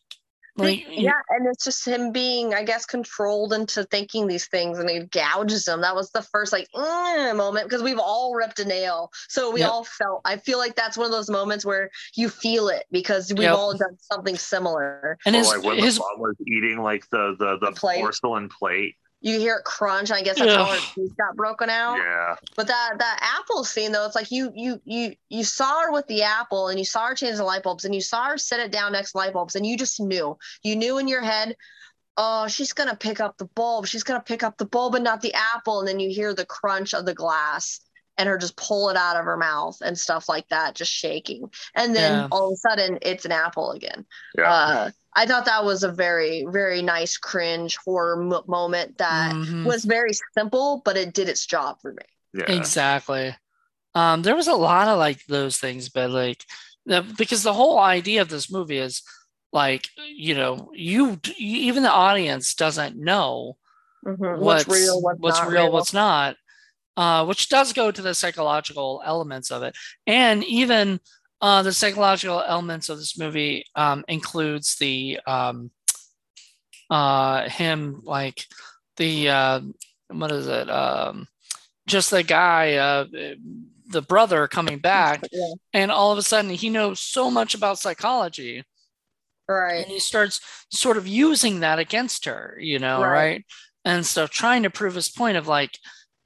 like, yeah, and it's just him being, I guess, controlled into thinking these things, and he gouges him. That was the first like mm, moment because we've all ripped a nail, so we yep. all felt. I feel like that's one of those moments where you feel it because we've yep. all done something similar. And his, like when his, the mom was eating like the the the, the plate. porcelain plate you hear it crunch. I guess that's how her teeth got broken out. Yeah. But that that apple scene though, it's like you you you you saw her with the apple and you saw her change the light bulbs and you saw her set it down next to light bulbs and you just knew. You knew in your head, oh, she's gonna pick up the bulb. She's gonna pick up the bulb and not the apple. And then you hear the crunch of the glass and her just pull it out of her mouth and stuff like that, just shaking. And then yeah. all of a sudden it's an apple again. Yeah. Uh, I thought that was a very, very nice cringe horror m- moment that mm-hmm. was very simple, but it did its job for me. Yeah. Exactly. Um, there was a lot of like those things, but like the, because the whole idea of this movie is like you know you, you even the audience doesn't know mm-hmm. what's, what's, real, what's, what's real, real, what's not, uh, which does go to the psychological elements of it, and even uh, the psychological elements of this movie um, includes the um, uh, him like the uh, what is it? Um, just the guy, uh, the brother coming back, yeah. and all of a sudden he knows so much about psychology, right? And he starts sort of using that against her, you know, right? right? And so trying to prove his point of like,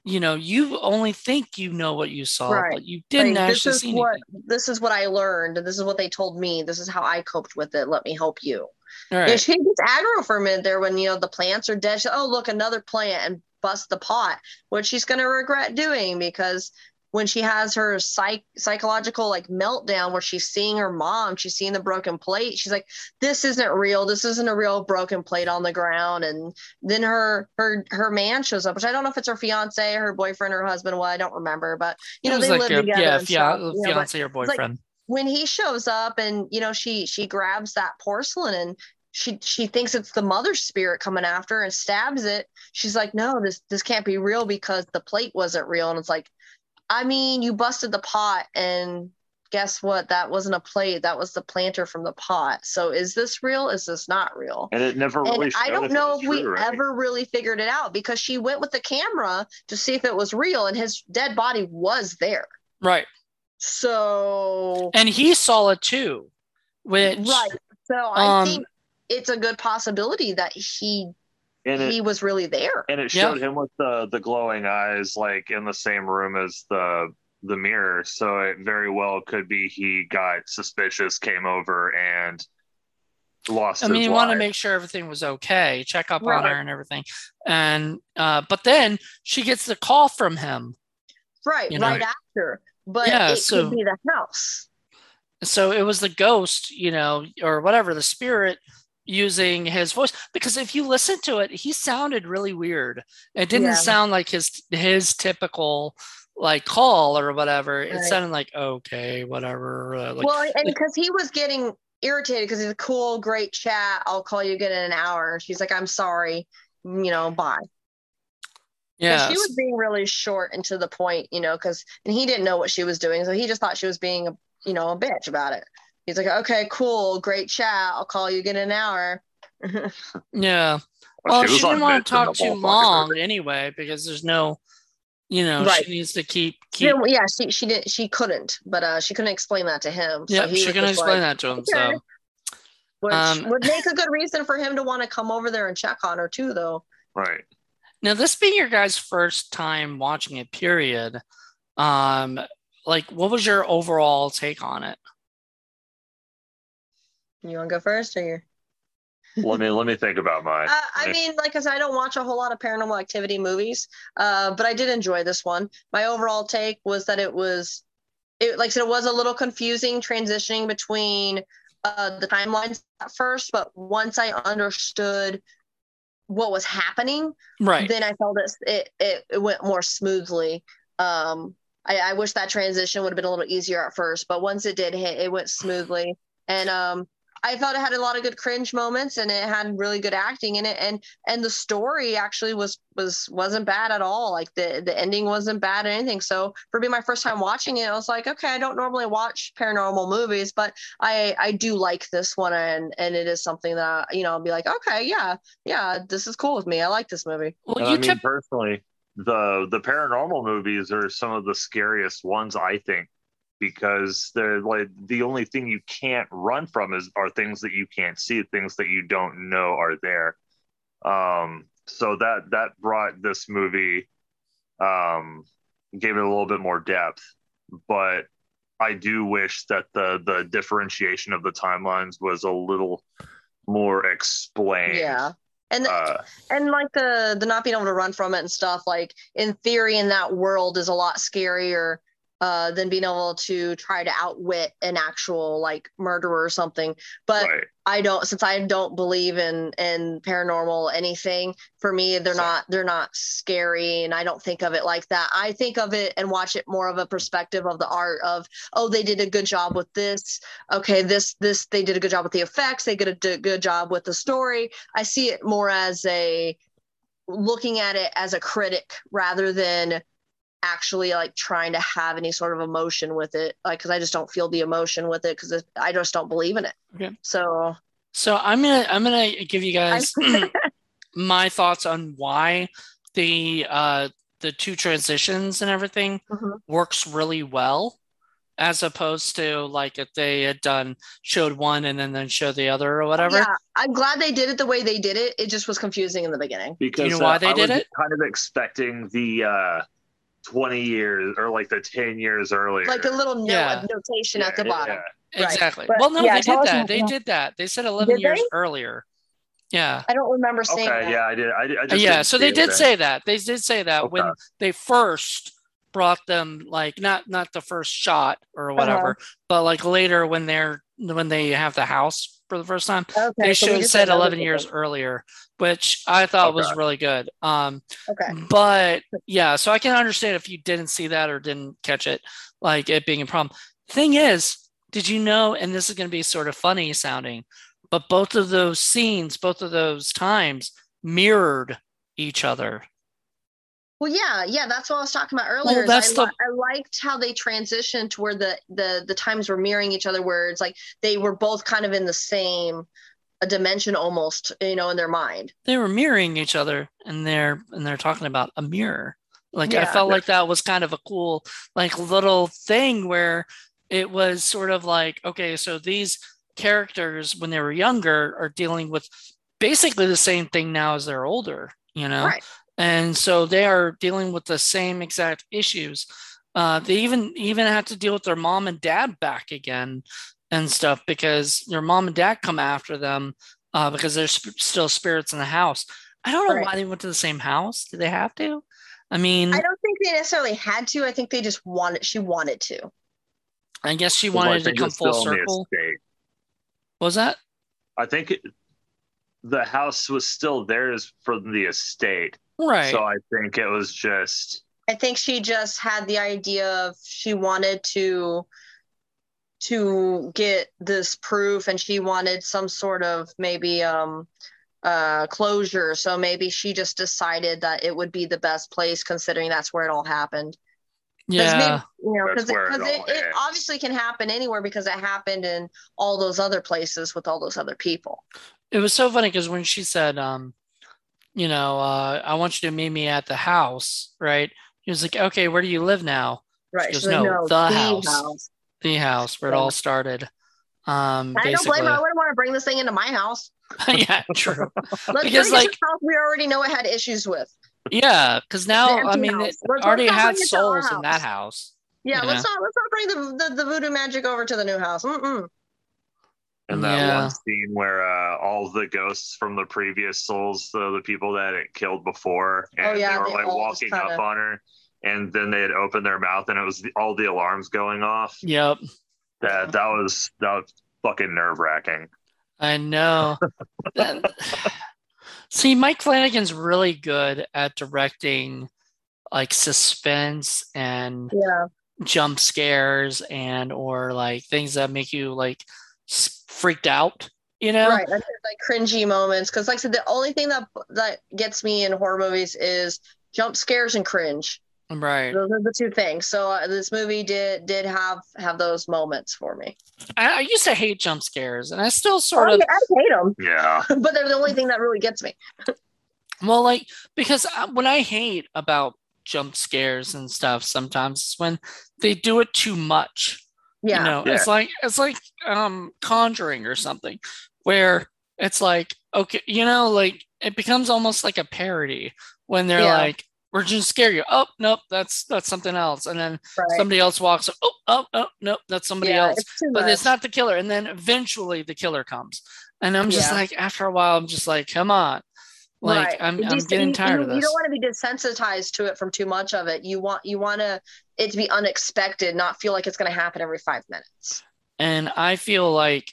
you know you only think you know what you saw right. but you didn't like, actually this is see what anything. this is what i learned and this is what they told me this is how i coped with it let me help you right. she gets aggro for a minute there when you know the plants are dead she, oh look another plant and bust the pot which she's going to regret doing because when she has her psych psychological like meltdown where she's seeing her mom, she's seeing the broken plate. She's like, "This isn't real. This isn't a real broken plate on the ground." And then her her her man shows up, which I don't know if it's her fiance, her boyfriend, or husband. Well, I don't remember, but you know they like live a, together. Yeah, fia- fiance know, or boyfriend. Like, when he shows up and you know she she grabs that porcelain and she she thinks it's the mother spirit coming after and stabs it she's like no this this can't be real because the plate wasn't real and it's like I mean, you busted the pot and guess what? That wasn't a plate. That was the planter from the pot. So is this real? Is this not real? And it never really. And I don't know if true, we right? ever really figured it out because she went with the camera to see if it was real, and his dead body was there. Right. So. And he saw it too, which. Right. So I um, think it's a good possibility that he and he was really there. And it showed yeah. him with the the glowing eyes, like in the same room as the the mirror. So it very well could be he got suspicious, came over, and lost. I mean, you want to make sure everything was okay, check up right. on her and everything, and uh, but then she gets the call from him. Right, know? right after. But yeah, it so, could be the house. So it was the ghost, you know, or whatever the spirit using his voice because if you listen to it he sounded really weird. It didn't yeah. sound like his his typical like call or whatever. Right. it sounded like okay whatever uh, like, well and because he was getting irritated because he's a cool great chat i'll call you again in an hour she's like i'm sorry you know bye. Yeah she was being really short and to the point you know because and he didn't know what she was doing so he just thought she was being a you know a bitch about it he's like, okay, cool, great chat. I'll call you again in an hour. yeah. Well, she, she didn't want to talk too long anyway because there's no, you know, right. she needs to keep. keep... Yeah, she she did she couldn't, but uh, she couldn't explain that to him. So yeah, she couldn't explain like, that to him. Okay. So, which um, would make a good reason for him to want to come over there and check on her too, though. Right. Now, this being your guys' first time watching it, period. Um, like, what was your overall take on it? You want to go first, or you? let me let me think about mine. Uh, I mean, like I said, I don't watch a whole lot of paranormal activity movies, uh, but I did enjoy this one. My overall take was that it was, it like I said, it was a little confusing transitioning between uh, the timelines at first, but once I understood what was happening, right, then I felt it it, it, it went more smoothly. Um, I, I wish that transition would have been a little easier at first, but once it did hit, it went smoothly. And um, I thought it had a lot of good cringe moments and it had really good acting in it. And and the story actually was was wasn't bad at all. Like the the ending wasn't bad or anything. So for being my first time watching it I was like okay I don't normally watch paranormal movies but I I do like this one. And and it is something that you know I'll be like okay yeah yeah this is cool with me. I like this movie. Well you I mean personally the the paranormal movies are some of the scariest ones I think because they're like the only thing you can't run from is are things that you can't see, things that you don't know are there. Um, so that that brought this movie, um, gave it a little bit more depth. But I do wish that the the differentiation of the timelines was a little more explained. Yeah. And uh, and like the the not being able to run from it and stuff like in theory in that world is a lot scarier uh, than being able to try to outwit an actual like murderer or something. But right. I don't, since I don't believe in in paranormal anything. For me, they're so. not they're not scary, and I don't think of it like that. I think of it and watch it more of a perspective of the art of oh, they did a good job with this. Okay, this this they did a good job with the effects. They did a good job with the story. I see it more as a looking at it as a critic rather than actually like trying to have any sort of emotion with it like because i just don't feel the emotion with it because i just don't believe in it okay so so i'm gonna i'm gonna give you guys my thoughts on why the uh the two transitions and everything mm-hmm. works really well as opposed to like if they had done showed one and then then show the other or whatever. Yeah, I'm glad they did it the way they did it. It just was confusing in the beginning. Because you know why uh, they I did it? Kind of expecting the uh 20 years or like the 10 years earlier. Like a little note, yeah. notation yeah, at the bottom. Yeah. Right. Exactly. But, well, no, they did that. They did that. They said 11 did years they? earlier. Yeah. I don't remember saying okay, that. Yeah, I did. I, I yeah, so they did say that. They did say that okay. when they first brought them like not not the first shot or whatever, uh-huh. but like later when they're when they have the house for the first time. Okay, they so should said 11 years earlier, which I thought okay. was really good. Um, okay. But yeah, so I can understand if you didn't see that or didn't catch it, like it being a problem. Thing is, did you know, and this is going to be sort of funny sounding, but both of those scenes, both of those times mirrored each other. Well, yeah, yeah, that's what I was talking about earlier. Well, that's I, the... I liked how they transitioned to where the the the times were mirroring each other, where it's like they were both kind of in the same a dimension almost, you know, in their mind. They were mirroring each other, and they're and they're talking about a mirror. Like yeah. I felt like that was kind of a cool, like little thing where it was sort of like, okay, so these characters when they were younger are dealing with basically the same thing now as they're older, you know. Right and so they are dealing with the same exact issues. Uh, they even even have to deal with their mom and dad back again and stuff because their mom and dad come after them uh, because there's sp- still spirits in the house. I don't know right. why they went to the same house. Did they have to? I mean, I don't think they necessarily had to. I think they just wanted. She wanted to. I guess she wanted to come full circle. What was that? I think it, the house was still theirs from the estate. Right. So I think it was just. I think she just had the idea of she wanted to to get this proof and she wanted some sort of maybe um uh closure so maybe she just decided that it would be the best place considering that's where it all happened yeah maybe, you know because it, it, it, obviously can happen anywhere because it happened in all those other places with all those other people it was so funny because when she said um you know, uh, I want you to meet me at the house, right? He was like, okay, where do you live now? Right. She goes, no, no, the, the house, house, the house where it all started. Um, I don't blame her. I wouldn't want to bring this thing into my house. yeah, true. because like we already know it had issues with. Yeah, because now I mean it already had souls in that house. Yeah, let's not let's not bring the, the, the voodoo magic over to the new house. Mm-mm. And that yeah. one scene where uh, all the ghosts from the previous souls, so the people that it killed before, oh, and oh, yeah, they were they like walking kinda... up on her, and then they had opened their mouth, and it was the, all the alarms going off. Yep. That that was that was fucking nerve wracking. I know. See, Mike Flanagan's really good at directing like suspense and yeah. jump scares and or like things that make you like freaked out you know? Right like cringy moments because like i said the only thing that that gets me in horror movies is jump scares and cringe. Right. Those are the two things. So uh, this movie did did have have those moments for me. I, I, used to hate jump scares and i still sort oh, of i hate them yeah. But they're the only thing that really gets me. Well like because uh, what i hate about jump scares and stuff sometimes is when they do it too much yeah. You know, yeah. it's like it's like um conjuring or something where it's like, okay, you know, like it becomes almost like a parody when they're yeah. like, we're just scare you. Oh, nope, that's that's something else. And then right. somebody else walks, oh, oh, oh, nope, that's somebody yeah, else. It's but much. it's not the killer. And then eventually the killer comes. And I'm just like, after a while, I'm just like, come on. Like right. I'm, I'm getting you, tired you, of this. You don't want to be desensitized to it from too much of it. You want you want to it to be unexpected, not feel like it's going to happen every five minutes. And I feel like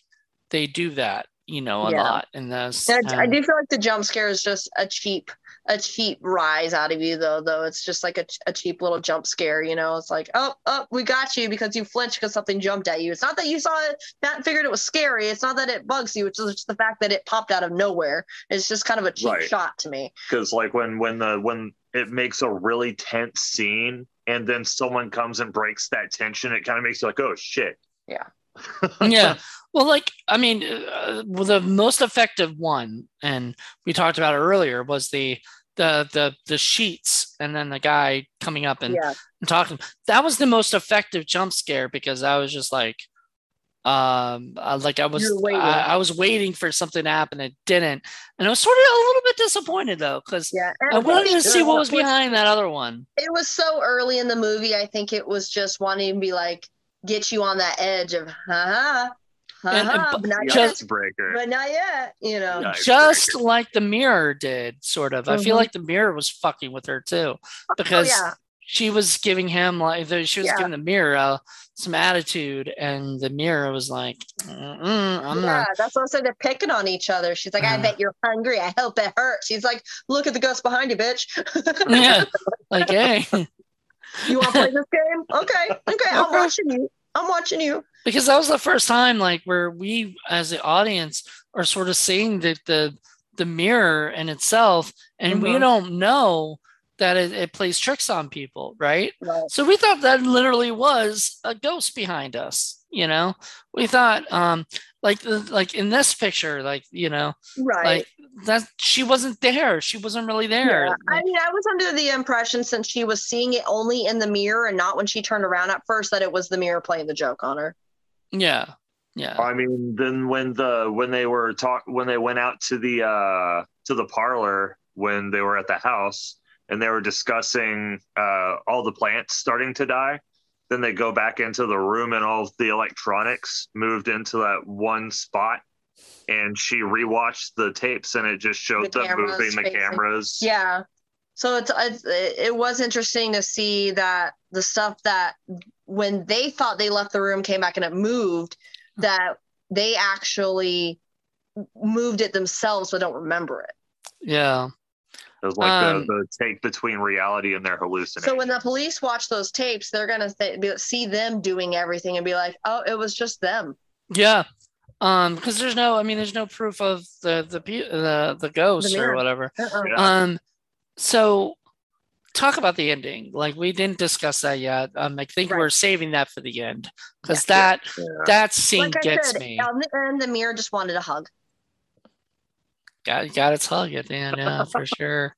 they do that, you know, a yeah. lot in this. And I do feel like the jump scare is just a cheap a cheap rise out of you though though it's just like a, a cheap little jump scare you know it's like oh oh we got you because you flinched because something jumped at you it's not that you saw it that figured it was scary it's not that it bugs you it's just the fact that it popped out of nowhere it's just kind of a cheap right. shot to me because like when when the when it makes a really tense scene and then someone comes and breaks that tension it kind of makes you like oh shit yeah yeah well like i mean uh, the most effective one and we talked about it earlier was the the the the sheets and then the guy coming up and, yeah. and talking. That was the most effective jump scare because I was just like, um, like I was I, I, was waiting for something to happen. It didn't, and I was sort of a little bit disappointed though because yeah, I wanted to see what was behind that other one. It was so early in the movie. I think it was just wanting to be like get you on that edge of ha and, and but not just yet. breaker, but not yet. You know, just breaker. like the mirror did, sort of. Mm-hmm. I feel mm-hmm. like the mirror was fucking with her too, oh, because oh, yeah. She was giving him like she was yeah. giving the mirror uh, some attitude, and the mirror was like, I'm yeah, not. that's also. They're picking on each other. She's like, I uh, bet you're hungry. I hope it hurts. She's like, look at the ghost behind you, bitch. yeah, like hey. You want to play this game? Okay, okay, I'm watching you. I'm watching you. Because that was the first time, like, where we as the audience are sort of seeing the the, the mirror in itself, and mm-hmm. we don't know that it, it, plays tricks on people, right? right? So we thought that literally was a ghost behind us. You know, we thought, um, like, like in this picture, like, you know, right? Like that she wasn't there. She wasn't really there. Yeah. I mean, I was under the impression since she was seeing it only in the mirror and not when she turned around at first that it was the mirror playing the joke on her. Yeah. Yeah. I mean, then when the when they were talk when they went out to the uh to the parlor when they were at the house and they were discussing uh all the plants starting to die, then they go back into the room and all the electronics moved into that one spot and she rewatched the tapes and it just showed the them moving the cameras. Yeah. So it's, it's it was interesting to see that the stuff that when they thought they left the room came back and it moved that they actually moved it themselves but don't remember it. Yeah. It like um, the, the take between reality and their hallucination. So when the police watch those tapes, they're gonna th- see them doing everything and be like, "Oh, it was just them." Yeah, um because there's no i mean there's no proof of the the the, the ghost the or whatever uh-uh. yeah. um so talk about the ending like we didn't discuss that yet um i think right. we're saving that for the end because yeah. that yeah. that scene like gets said, me and the mirror just wanted a hug got got its hug at the end, yeah, for sure.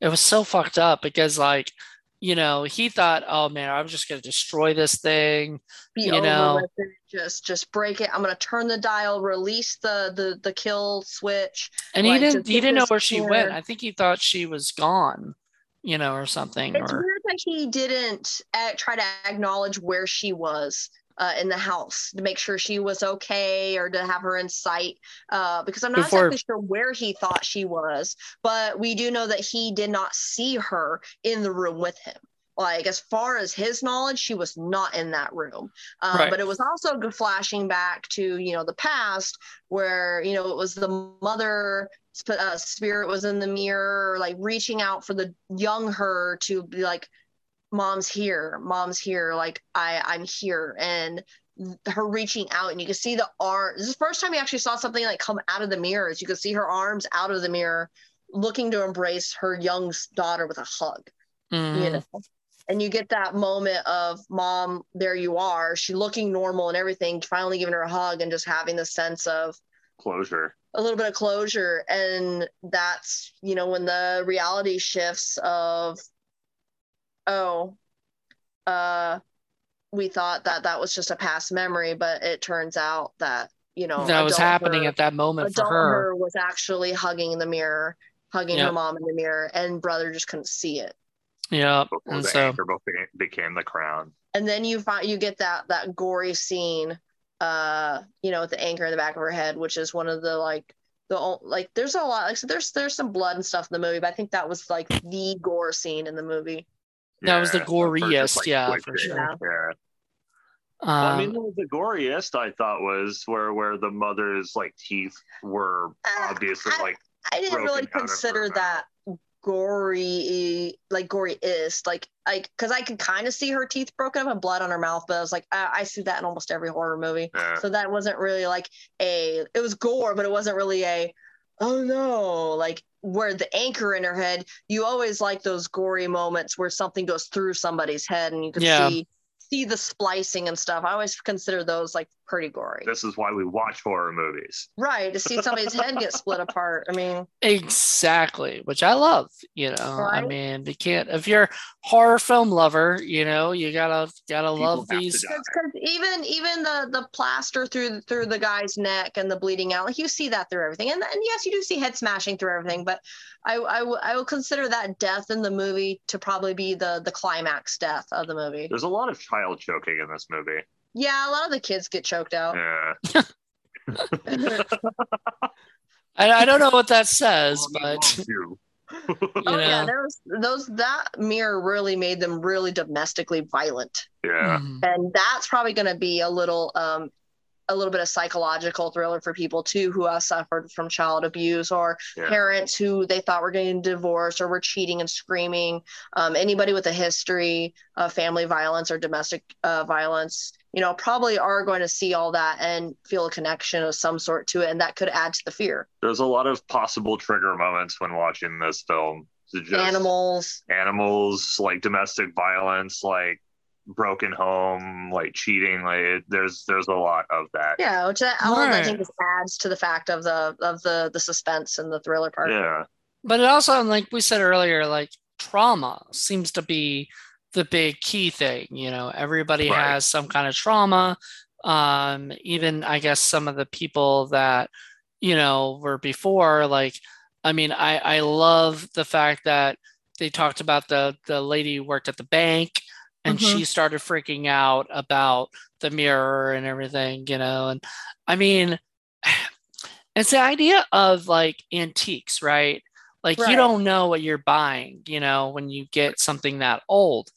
It was so fucked up because like you know, he thought, oh man, I'm just gonna destroy this thing. Be you know, just just break it. I'm gonna turn the dial, release the the the kill switch. And like, he didn't he didn't know where she went. I think he thought she was gone, you know, or something. It's or... weird that he didn't uh, try to acknowledge where she was. Uh, in the house to make sure she was okay or to have her in sight uh, because I'm not Before... exactly sure where he thought she was, but we do know that he did not see her in the room with him like as far as his knowledge she was not in that room um, right. but it was also flashing back to you know the past where you know it was the mother uh, spirit was in the mirror like reaching out for the young her to be like mom's here mom's here like i i'm here. And her reaching out and you can see the arm this is the first time you actually saw something like come out of the mirror. Mirrors you could see her arms out of the mirror looking to embrace her young daughter with a hug. Mm. you know? And you get that moment of mom there you are. She looking normal and everything finally giving her a hug and just having the sense of closure. A little bit of closure. And that's you know when the reality shifts of oh uh we thought that that was just a past memory but it turns out that you know that was happening her, at that moment for her. her was actually hugging the mirror hugging yep. her mom in the mirror and brother just couldn't see it yeah. Before and the so, anchor became, became the crown. And then you find you get that that gory scene, uh, you know, with the anchor in the back of her head, which is one of the like the old like there's a lot like so there's there's some blood and stuff in the movie, but I think that was like the gore scene in the movie. That yeah, was the goriest, like, yeah, for sure. Yeah. Um, well, I mean, the goriest I thought was where where the mother's like teeth were uh, obviously I, like. I didn't really consider that gory like gory is like like because i could kind of see her teeth broken up and blood on her mouth but i was like i, I see that in almost every horror movie yeah. so that wasn't really like a it was gore but it wasn't really a oh no like where the anchor in her head you always like those gory moments where something goes through somebody's head and you can yeah. see see the splicing and stuff. I always consider those like pretty gory. This is why we watch horror movies. Right. To see somebody's head get split apart. I mean, exactly, which I love, you know. Right? I mean, you can't, if you're horror film lover, you know, you gotta, gotta People love these. Because even, even the, the plaster through, through the guy's neck and the bleeding out, like you see that through everything. And, and yes, you do see head smashing through everything, but I, I, w- I will consider that death in the movie to probably be the, the climax death of the movie. There's a lot of child choking in this movie. Yeah, a lot of the kids get choked out. Yeah. I, I don't know what that says, but you oh know. yeah, those those that mirror really made them really domestically violent. Yeah, mm-hmm. and that's probably going to be a little um a little bit of psychological thriller for people too who have suffered from child abuse or yeah. parents who they thought were getting divorced or were cheating and screaming. Um, anybody with a history of family violence or domestic uh, violence, you know, probably are going to see all that and feel a connection of some sort to it, and that could add to the fear. There's a lot of possible trigger moments when watching this film. animals, animals, like domestic violence, like broken home, like cheating. Like there's there's a lot of that. Yeah, which I, all right. I think just adds to the fact of the of the the suspense and the thriller part. Yeah, but it also, like we said earlier, like trauma seems to be the big key thing. You know, everybody right. has some kind of trauma. Um, even I guess some of the people that you know were before, like, I mean, I I love the fact that they talked about the the lady who worked at the bank and mm-hmm. she started freaking out about the mirror and everything, you know. And I mean, it's the idea of like antiques, right? Like right. you don't know what you're buying, you know, when you get something that old.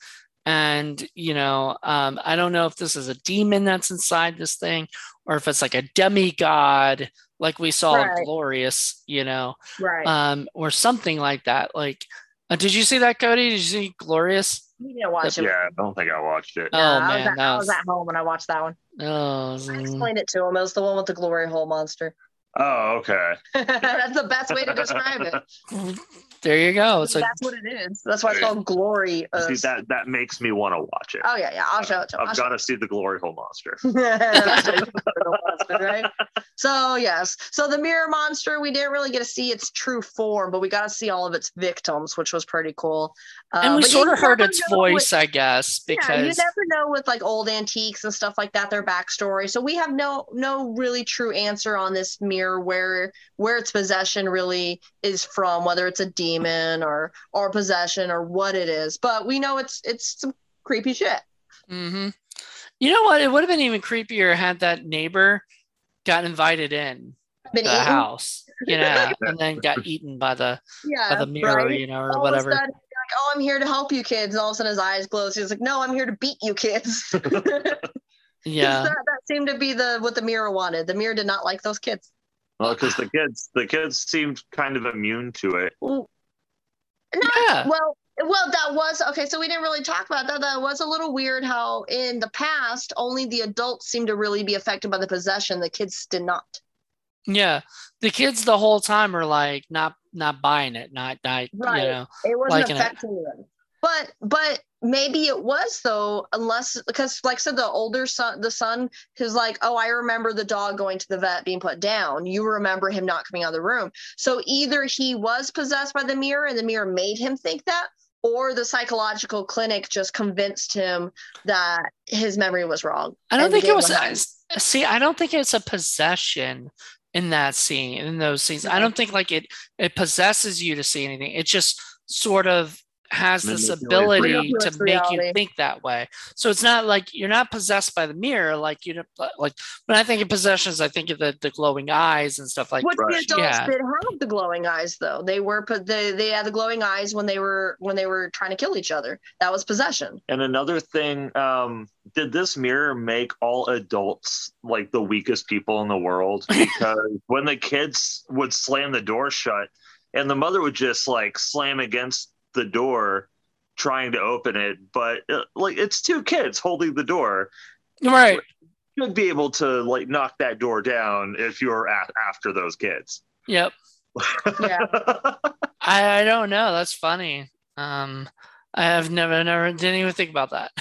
And, you know, um, I don't know if this is a demon that's inside this thing or if it's like a demigod, like we saw right. Glorious, you know, right. um, or something like that. Like, uh, did you see that, Cody? Did you see Glorious? You didn't watch it. Yeah, I don't think I watched it. Oh yeah, man, I was, at, was... I was, at, home when I watched that one. Oh, I explained it to him. It was the one with the glory hole monster. Oh, okay. That's the best way to describe it. There you go. So that's what it is. That's why it's called glory. See that that makes me want to watch it. Oh yeah, yeah. I'll show it to him. I've got to see the glory hole monster. monster, right? So yes, so the mirror monster, we didn't really get to see its true form, but we got to see all of its victims, which was pretty cool. Uh, and we sort of heard its voice, with, I guess, because yeah, you never know with like old antiques and stuff like that, their backstory. So we have no no really true answer on this mirror where where its possession really is from, whether it's a demon or or possession or what it is. But we know it's it's some creepy shit. Mm-hmm. You know what? It would have been even creepier had that neighbor got invited in been the eaten? house, you know, and then got eaten by the yeah, by the mirror, right? you know, or all whatever. Sudden, like, oh, I'm here to help you, kids. And all of a sudden, his eyes close. He's like, No, I'm here to beat you, kids. yeah, that, that seemed to be the what the mirror wanted. The mirror did not like those kids. Well, because the kids, the kids seemed kind of immune to it. No, yeah. Well, well, that was okay. So we didn't really talk about that. That was a little weird how in the past only the adults seemed to really be affected by the possession. The kids did not. Yeah, the kids the whole time are like not not buying it, not not right. you know, it wasn't affecting it. them. But but maybe it was though, unless because like I said, the older son, the son, who's like, oh, I remember the dog going to the vet being put down. You remember him not coming out of the room. So either he was possessed by the mirror and the mirror made him think that, or the psychological clinic just convinced him that his memory was wrong. I don't think it was. see, I don't think it's a possession in that scene in those scenes. I don't think like it it possesses you to see anything. It just sort of has this ability to make reality. you think that way. So it's not like you're not possessed by the mirror, like you know, like when I think of possessions, I think of the, the glowing eyes and stuff like. That. What the adults yeah. did have the glowing eyes though? They were put they they had the glowing eyes when they were when they were trying to kill each other. That was possession. And another thing, um, did this mirror make all adults like the weakest people in the world? Because when the kids would slam the door shut, and the mother would just like slam against the door trying to open it, but uh, like it's two kids holding the door. Right. You would be able to like knock that door down if you're a- after those kids. Yep. yeah. I, I don't know. That's funny. Um, I have never, never didn't even think about that.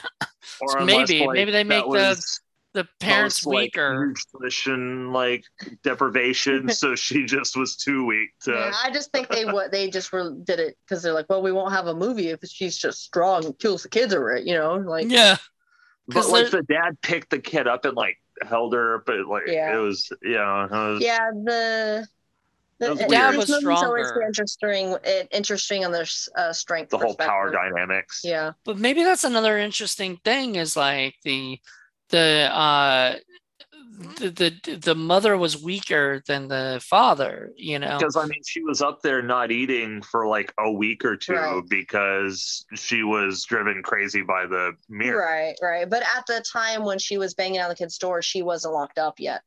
so maybe, like, maybe they make was, the parents most, weaker. Like, nutrition like deprivation, so she just was too weak to. Yeah, I just think they what they just were did it because they're like, well, we won't have a movie if she's just strong and kills the kids over it, you know, like yeah. But like the dad picked the kid up and like held her, but like yeah. it was yeah, it was, yeah. The the, the dad was stronger. Always interesting, interesting on their uh, strength. The whole power dynamics. Yeah, but maybe that's another interesting thing is like the the uh the, the the mother was weaker than the father you know? Because i mean she was up there not eating for like a week or two right. because she was driven crazy by the mirror. Right right. But at the time when she was banging on the kid's door she wasn't locked up yet.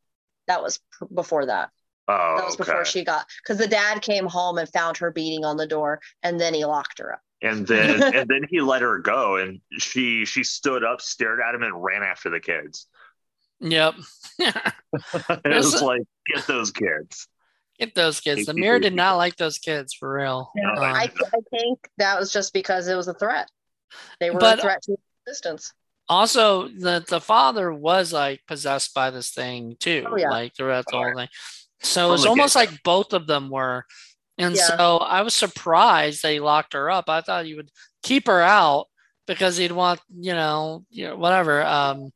That was before that. Oh that was okay. before she got because the dad came home and found her beating on the door and then he locked her up and then and then he let her go and she she stood up stared at him and ran after the kids. Yep. It was like get those kids. Get those kids. The mirror did not like those kids for real. Yeah, um, I, I think that was just because it was a threat. They were but, a threat to existence. also the the father was like possessed by this thing too. Oh, yeah. like throughout the whole thing. So it was almost like both of them were and yeah. so I was surprised they locked her up. I thought he would keep her out because he'd want, you know, you know, whatever. Um,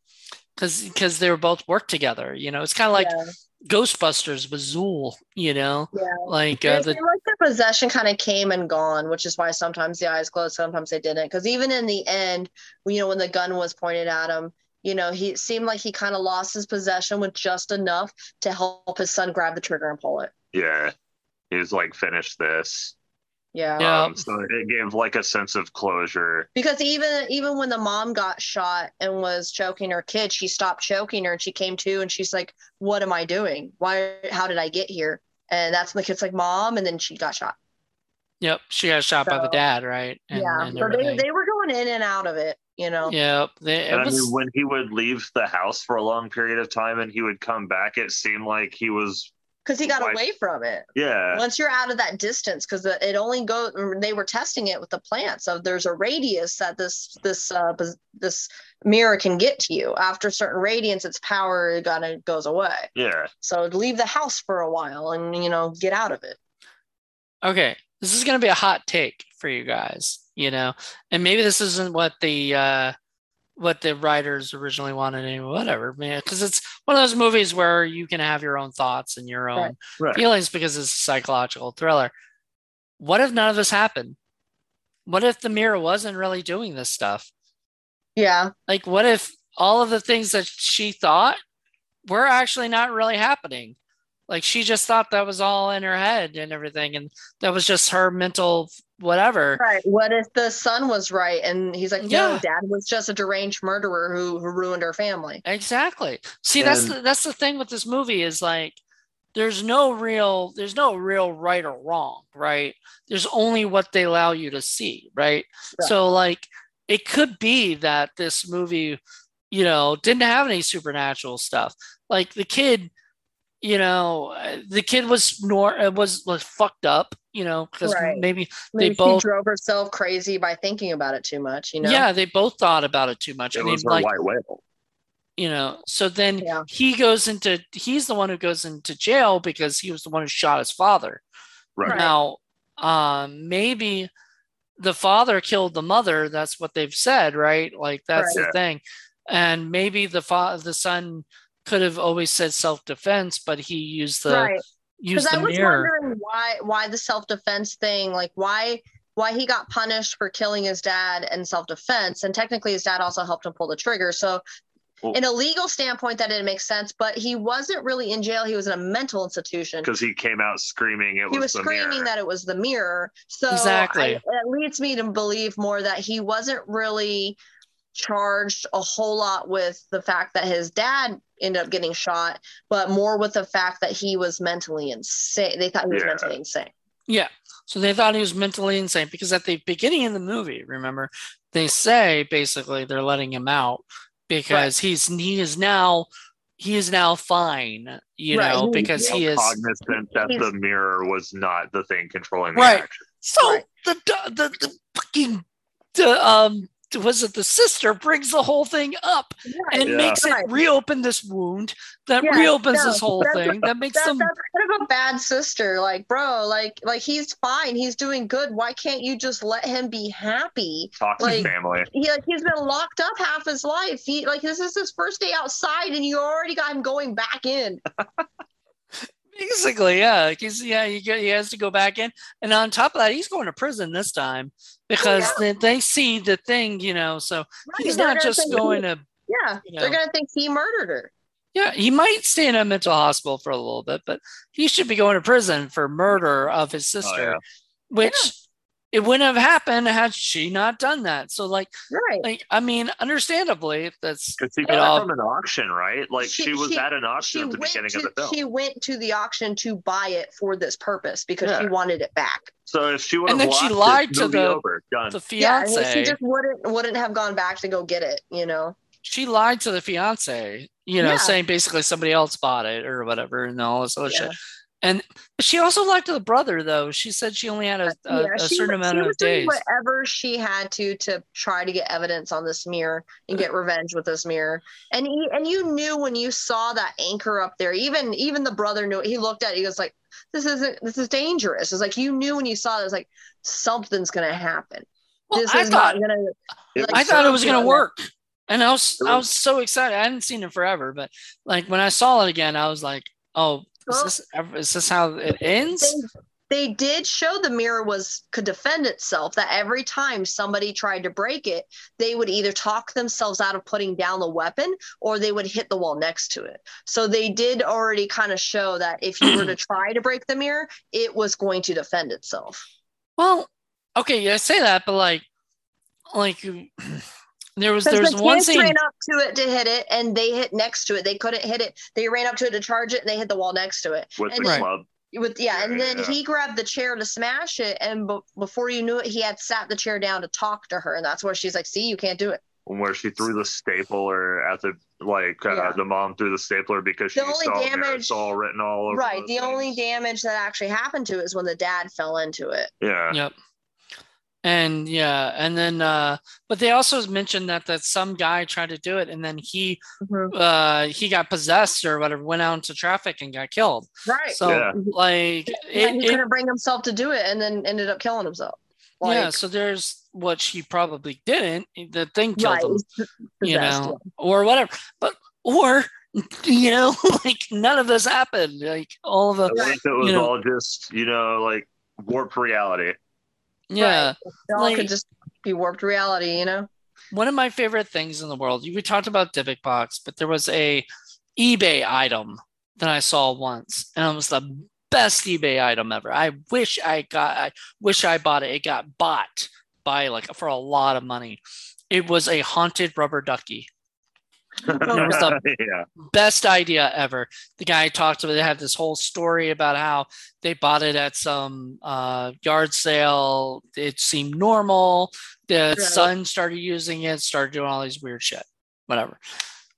because because they were both work together. You know, it's kind of like yeah. Ghostbusters with Zuul. You know, yeah. like uh, the, like the possession kind of came and gone, which is why sometimes the eyes closed, sometimes they didn't. Because even in the end, you know, when the gun was pointed at him, you know, he seemed like he kind of lost his possession with just enough to help his son grab the trigger and pull it. Yeah is like finish this yeah. Um, so it gave like a sense of closure. Because even even when the mom got shot and was choking her kid, she stopped choking her and she came to and she's like, "What am I doing? Why? How did I get here?" And that's when the kid's like, "Mom," and then she got shot. Yep, she got shot so, by the dad, right? And, yeah, and so they, they were going in and out of it, you know. Yep. They, and was... I mean, when he would leave the house for a long period of time and he would come back, it seemed like he was because he got Why? away from it. Yeah. Once you're out of that distance, because it only go. They were testing it with the plants. So there's a radius that this this uh, this mirror can get to you. After a certain radiance, its power kind of goes away. Yeah. So leave the house for a while and you know get out of it. Okay, this is going to be a hot take for you guys. You know, and maybe this isn't what the uh, what the writers originally wanted and whatever man because it's one of those movies where you can have your own thoughts and your own right. Right. feelings because it's a psychological thriller. What if none of this happened? What if the mirror wasn't really doing this stuff? Yeah. Like what if all of the things that she thought were actually not really happening like she just thought that was all in her head and everything and that was just her mental whatever. Right. What if the son was right and he's like, yeah. no, dad was just a deranged murderer who, who ruined our family. Exactly. See, and, that's the, that's the thing with this movie is like there's no real there's no real right or wrong, right? There's only what they allow you to see, right? right. So like it could be that this movie, you know, didn't have any supernatural stuff. Like the kid you know, the kid was nor uh, was was fucked up, you know, because right. maybe, maybe, they both drove herself crazy by thinking about it too much, you know. Yeah, they both thought about it too much. It I mean, was her like, white whale. You know, so then yeah. he goes into he's the one who goes into jail because he was the one who shot his father. Right. Now, um, maybe the father killed the mother. That's what they've said, right? Like that's right. the yeah. thing. And maybe the father, the son could have always said self defense, but he used the right. used the I was mirror. wondering why why the self defense thing, like why why he got punished for killing his dad and self defense, and technically his dad also helped him pull the trigger. So in a legal standpoint that didn't make sense but he wasn't really in jail he was in a mental institution because he came out screaming it he was, was screaming mirror. that it was the mirror so exactly I, it leads me to believe more that he wasn't really charged a whole lot with the fact that his dad ended up getting shot, but more with the fact that he was mentally insane. They thought he was yeah. mentally insane. Yeah. So they thought he was mentally insane because at the beginning of the movie, remember, they say basically they're letting him out because right. he's he is now he is now fine, you right. know, because he is cognizant that the mirror was not the thing controlling the right. action. So right. the, the the fucking the um was it the sister brings the whole thing up right. and yeah. makes it reopen this wound that yeah, reopens no, this whole thing that makes that, them that's kind of a bad sister like bro like like he's fine he's doing good why can't you just let him be happy toxic like, family he like he's been locked up half his life he like this is his first day outside and you already got him going back in Basically, yeah. He's yeah, he, he has to go back in, and on top of that, he's going to prison this time because oh, yeah. they, they see the thing, you know. So right. he's not just going he, to. Yeah, you know, they're gonna think he murdered her. Yeah, he might stay in a mental hospital for a little bit, but he should be going to prison for murder of his oh, sister, oh, yeah. which it wouldn't have happened had she not done that. So, like, right? Like, I mean, understandably, that's because she got from an auction, right? Like, she, she was she, at an auction at the beginning to, of the film. She went to the auction to buy it for this purpose because yeah. she wanted it back. So if she would and then she lied to the over, the fiance, yeah, she just wouldn't wouldn't have gone back to go get it. You know, she lied to the fiance. You know, yeah. saying basically somebody else bought it or whatever, and all this other yeah. shit. And she also liked the brother, though. She said she only had a, a, yeah, a certain amount of days. Whatever she had to to try to get evidence on this mirror and get revenge with this mirror. And he, and you knew when you saw that anchor up there. Even even the brother knew. It. He looked at it. He was like, "This isn't. This is dangerous." It's like you knew when you saw it. It was like something's going to happen. Well, this I is thought, not going to. Like, I thought it was going to work. And I was I was so excited. I hadn't seen it forever, but like when I saw it again, I was like, "Oh, is this is this how it ends? They, they did show the mirror was could defend itself. That every time somebody tried to break it, they would either talk themselves out of putting down the weapon or they would hit the wall next to it. So they did already kind of show that if you were to try to break the mirror, it was going to defend itself. Well, okay, yeah, I say that, but like, like there was there's the one scene ran up to it to hit it, and they hit next to it. They couldn't hit it. They ran up to it to charge it, and they hit the wall next to it. With and the then, club. With yeah, and then yeah. he grabbed the chair to smash it, and b- before you knew it, he had sat the chair down to talk to her, and that's where she's like, "See, you can't do it." where she threw the stapler at the like uh, yeah. the mom threw the stapler because the she only saw damage all written all over. Right. The things. only damage that actually happened to it is when the dad fell into it. Yeah. Yep. And yeah, and then uh but they also mentioned that that some guy tried to do it and then he mm-hmm. uh he got possessed or whatever, went out into traffic and got killed. Right. So yeah. like yeah, it, he couldn't bring himself to do it and then ended up killing himself. Like, yeah, so there's what she probably didn't. The thing killed right. him, you know, or whatever. But or you know, like none of this happened. Like all of the. I think it was you know, all just you know like warped reality. Yeah, right. it all like, could just be warped reality. You know. One of my favorite things in the world. We talked about Dybbuk but there was a eBay item that I saw once, and it was the best eBay item ever. I wish I got I wish I bought it. It got bought by like for a lot of money. It was a haunted rubber ducky. It was the yeah. best idea ever. The guy talked about they had this whole story about how they bought it at some uh, yard sale. It seemed normal. The son started using it, started doing all these weird shit. Whatever.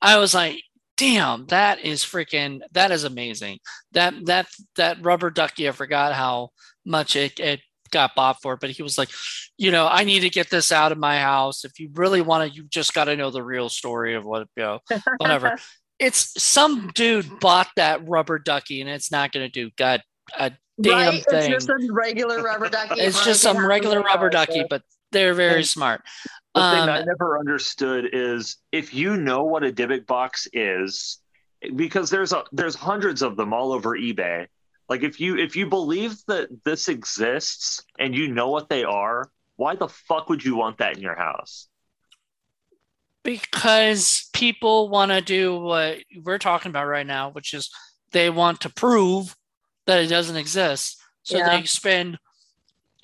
I was like, damn, that is freaking that is amazing. That that that rubber ducky, I forgot how much it, it got bought for, it, but he was like, you know, I need to get this out of my house. If you really want to, you just got to know the real story of what, you know, whatever. it's some dude bought that rubber ducky and it's not going to do God a damn right? thing. It's just a regular rubber ducky. it's just some regular rubber ducky, but they're very smart. The um, thing I never understood is if you know what a Dybbuk box is, because there's a there's hundreds of them all over eBay. Like if you if you believe that this exists and you know what they are, why the fuck would you want that in your house? Because people want to do what we're talking about right now, which is they want to prove that it doesn't exist. So yeah. they spend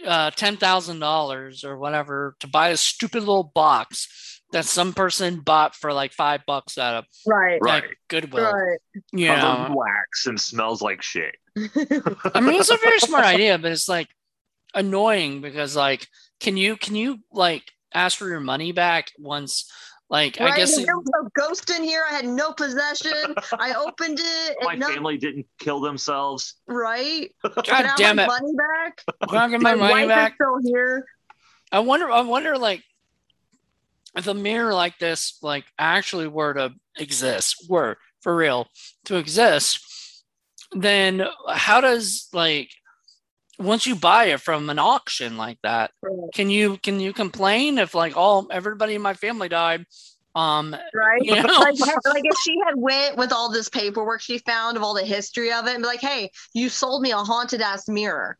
uh, ten thousand dollars or whatever to buy a stupid little box that some person bought for like five bucks at a right right Goodwill. Right. Yeah, wax and smells like shit. I mean, it's a very smart idea, but it's like annoying because like, can you can you like ask for your money back once? Like, right? I guess there was no ghost in here. I had no possession. I opened it. My no- family didn't kill themselves. Right? God damn it! Money back. Can I get my, my money back? still here. I wonder. I wonder. Like, if a mirror like this, like, actually were to exist, were for real to exist, then how does like once you buy it from an auction like that, can you can you complain if like all everybody in my family died? Um, right. You know? like, like if she had went with all this paperwork she found of all the history of it and be like, hey, you sold me a haunted ass mirror.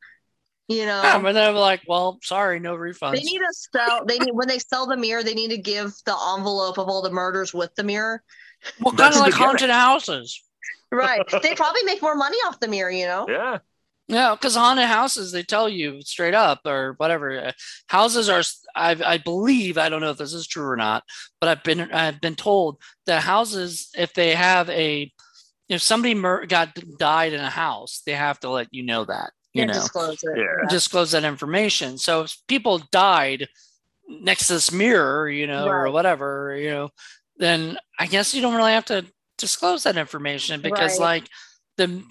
You know, yeah, but they're like, well, sorry, no refunds. They need to sell. They need when they sell the mirror, they need to give the envelope of all the murders with the mirror. Well, kind of like haunted houses right. They probably make more money off the mirror, you know? Yeah. Yeah, because haunted houses, they tell you straight up or whatever. Uh, houses are, I, I believe, I don't know if this is true or not, but I've been, I've been told that houses, if they have a, if somebody mur- got died in a house, they have to let you know that, you yeah, know, disclose it. Yeah. disclose that information. So if people died next to this mirror, you know, right. or whatever, you know, then I guess you don't really have to disclose that information because right. like the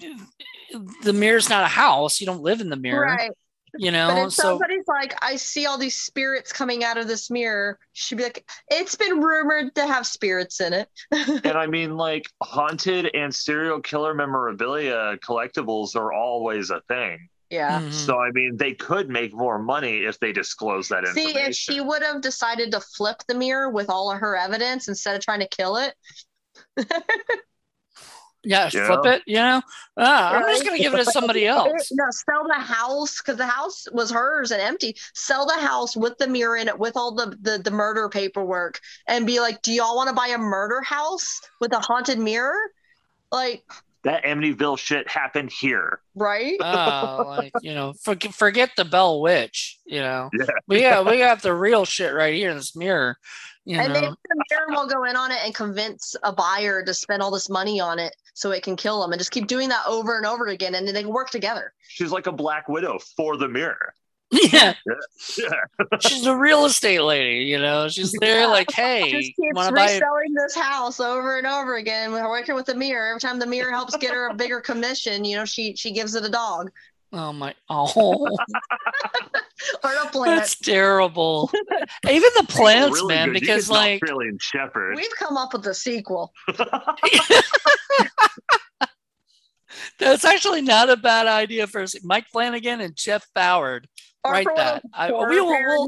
the mirror's not a house. You don't live in the mirror. Right. You know, but if so somebody's like, I see all these spirits coming out of this mirror, she'd be like, it's been rumored to have spirits in it. and I mean, like, haunted and serial killer memorabilia collectibles are always a thing. Yeah. Mm-hmm. So I mean, they could make more money if they disclose that information. See, if she would have decided to flip the mirror with all of her evidence instead of trying to kill it, yeah, flip it. You know, ah, I'm just gonna give it to somebody else. No, sell the house because the house was hers and empty. Sell the house with the mirror in it, with all the the, the murder paperwork, and be like, "Do y'all want to buy a murder house with a haunted mirror?" Like that Amityville shit happened here, right? uh, like you know, for, forget the Bell Witch. You know, yeah. we got we got the real shit right here in this mirror. You and know? maybe the mirror will go in on it and convince a buyer to spend all this money on it so it can kill them and just keep doing that over and over again and then they can work together. She's like a black widow for the mirror. Yeah. yeah. She's a real estate lady, you know. She's there yeah. like, hey, just keeps reselling buy... this house over and over again. We're working with the mirror. Every time the mirror helps get her a bigger commission, you know, she she gives it a dog. Oh my oh or a plant. That's terrible. Even the plants, really man, good. because like Australian Shepherd. We've come up with a sequel. That's actually not a bad idea for Mike Flanagan and Jeff Howard. Write that. I, we will. We'll,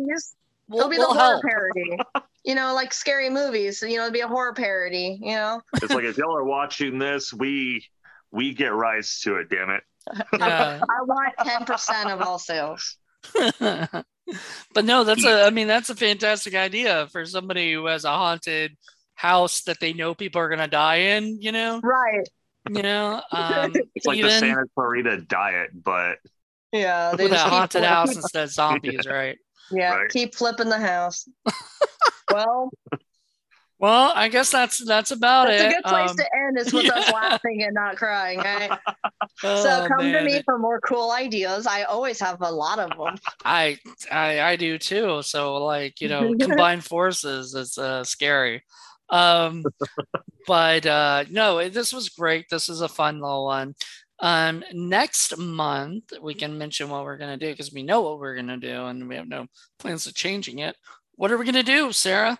we'll, It'll be the horror parody. you know, like scary movies. You know, it'd be a horror parody. You know, it's like if y'all are watching this, we we get rights to it. Damn it. Yeah. I want ten percent of all sales. but no, that's a. I mean, that's a fantastic idea for somebody who has a haunted house that they know people are gonna die in. You know, right? You know, um, it's like even, the Santa Clarita diet, but yeah, with a haunted house instead of zombies, right? Yeah, right. keep flipping the house. well, well, I guess that's that's about that's it. It's a good place um, to end is with yeah. us laughing and not crying, right? oh, so come man. to me for more cool ideas. I always have a lot of them. I I, I do too. So like you know, combined forces is uh, scary. Um, but uh, no, this was great. This is a fun little one. Um, next month we can mention what we're gonna do because we know what we're gonna do and we have no plans of changing it. What are we gonna do, Sarah?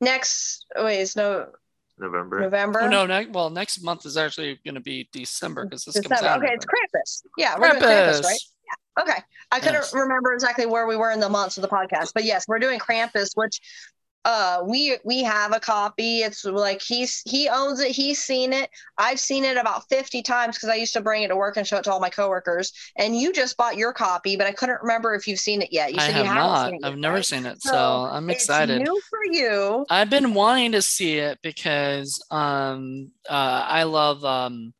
Next, wait, it's no November. November. Oh, no, ne- well, next month is actually going to be December because this December. comes out. Okay, it's Krampus. Yeah, we're Krampus. Krampus, right? Yeah. Okay. I couldn't yes. remember exactly where we were in the months of the podcast, but yes, we're doing Krampus, which uh we we have a copy. It's like he's he owns it. He's seen it. I've seen it about 50 times because i used to bring it to work and show it to all my coworkers. And you just bought your copy but i couldn't remember if you've seen it yet. You said I have not. i've yet, never right? seen it so, so i'm excited. new for you. I've been wanting to see it because um uh i love um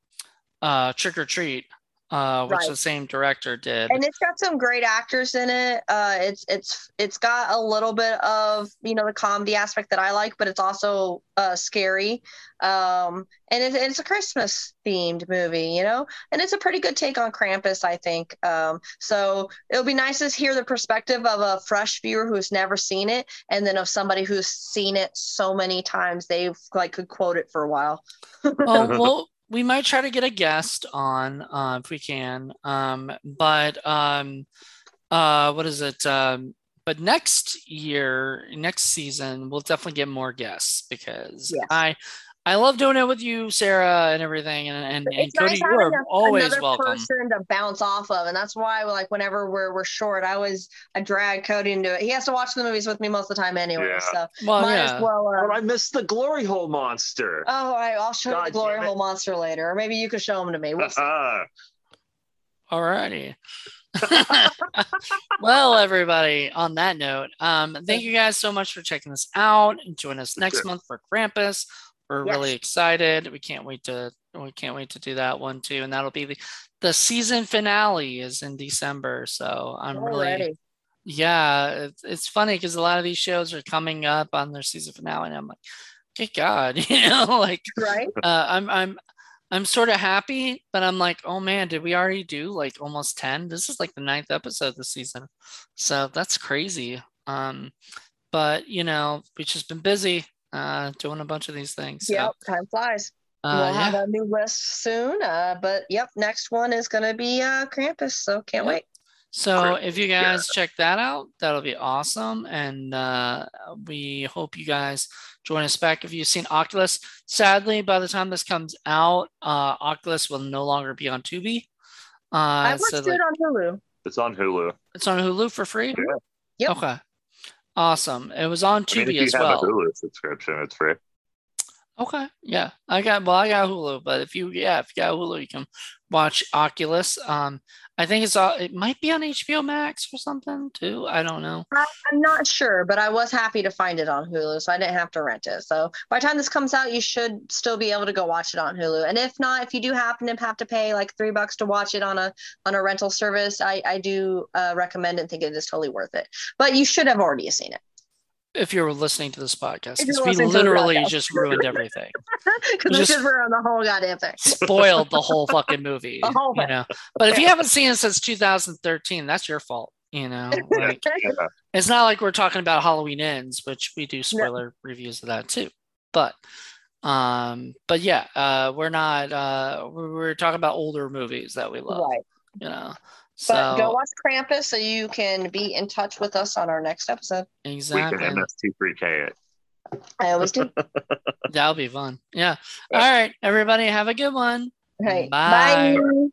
uh Trick 'r Treat uh, which right. the same director did. And it's got some great actors in it. Uh, it's it's it's got a little bit of you know the comedy aspect that I like, but it's also uh, scary. Um, and it, it's a Christmas themed movie, you know, and it's a pretty good take on Krampus, I think. Um, so it'll be nice to hear the perspective of a fresh viewer who's never seen it, and then of somebody who's seen it so many times they've like could quote it for a while. oh well we might try to get a guest on uh, if we can. Um, but um, uh, what is it? Um, but next year, next season, we'll definitely get more guests because yes. I I love doing it with you, Sarah, and everything. And and, and Cody, nice you are a, always welcome. Person to bounce off of, and that's why, like, whenever we're we're short, I always I drag Cody into it. He has to watch the movies with me most of the time anyway. Yeah. So well, might yeah. as well. Uh, but I missed the glory hole monster. Oh, all right. I'll show God you the glory hole monster later, or maybe you could show him to me. We'll All righty. well, everybody, on that note, um, thank you guys so much for checking this out and join us next month for Krampus. We're yes. really excited. We can't wait to we can't wait to do that one too. And that'll be the the season finale is in December. So I'm Already. really yeah, it's, it's funny because a lot of these shows are coming up on their season finale, and I'm like, good God, you know, like right. Uh, I'm I'm I'm sort of happy, but I'm like, oh man, did we already do like almost 10? This is like the ninth episode this season. So that's crazy. Um, but you know, we've just been busy uh, doing a bunch of these things. Yep, time flies. Uh, we'll have a new list soon. Uh, but yep, next one is going to be uh, Krampus. So can't yep. wait. So if you guys yeah. check that out, that'll be awesome. And uh, we hope you guys join us back. If you've seen Oculus, sadly, by the time this comes out, uh, Oculus will no longer be on Tubi. Uh, I watched so, it like, on Hulu. It's on Hulu. It's on Hulu for free. Yeah. Yep. Okay. Awesome. It was on Tubi I mean, if you as have well. A Hulu subscription, it's free. Okay. Yeah. I got well, I got Hulu, but if you yeah, if you got Hulu, you can watch Oculus. Um I think it's all it might be on HBO Max or something too. I don't know. I'm not sure, but I was happy to find it on Hulu, so I didn't have to rent it. So by the time this comes out, you should still be able to go watch it on Hulu. And if not, if you do happen to have to pay like three bucks to watch it on a on a rental service, I, I do uh, recommend and think it is totally worth it. But you should have already seen it if you're listening to this podcast, we literally just ruined everything. Because we the whole goddamn thing. Spoiled the whole fucking movie. whole you know. But if you haven't seen it since 2013, that's your fault. You know, like it's not like we're talking about Halloween ends, which we do spoiler no. reviews of that too. But um, but yeah, uh, we're not uh we're, we're talking about older movies that we love. Right. You know. So, but go watch Krampus so you can be in touch with us on our next episode. Exactly. We can MST3K it. I always do. That'll be fun. Yeah. All right, everybody, have a good one. Right. Bye. Bye.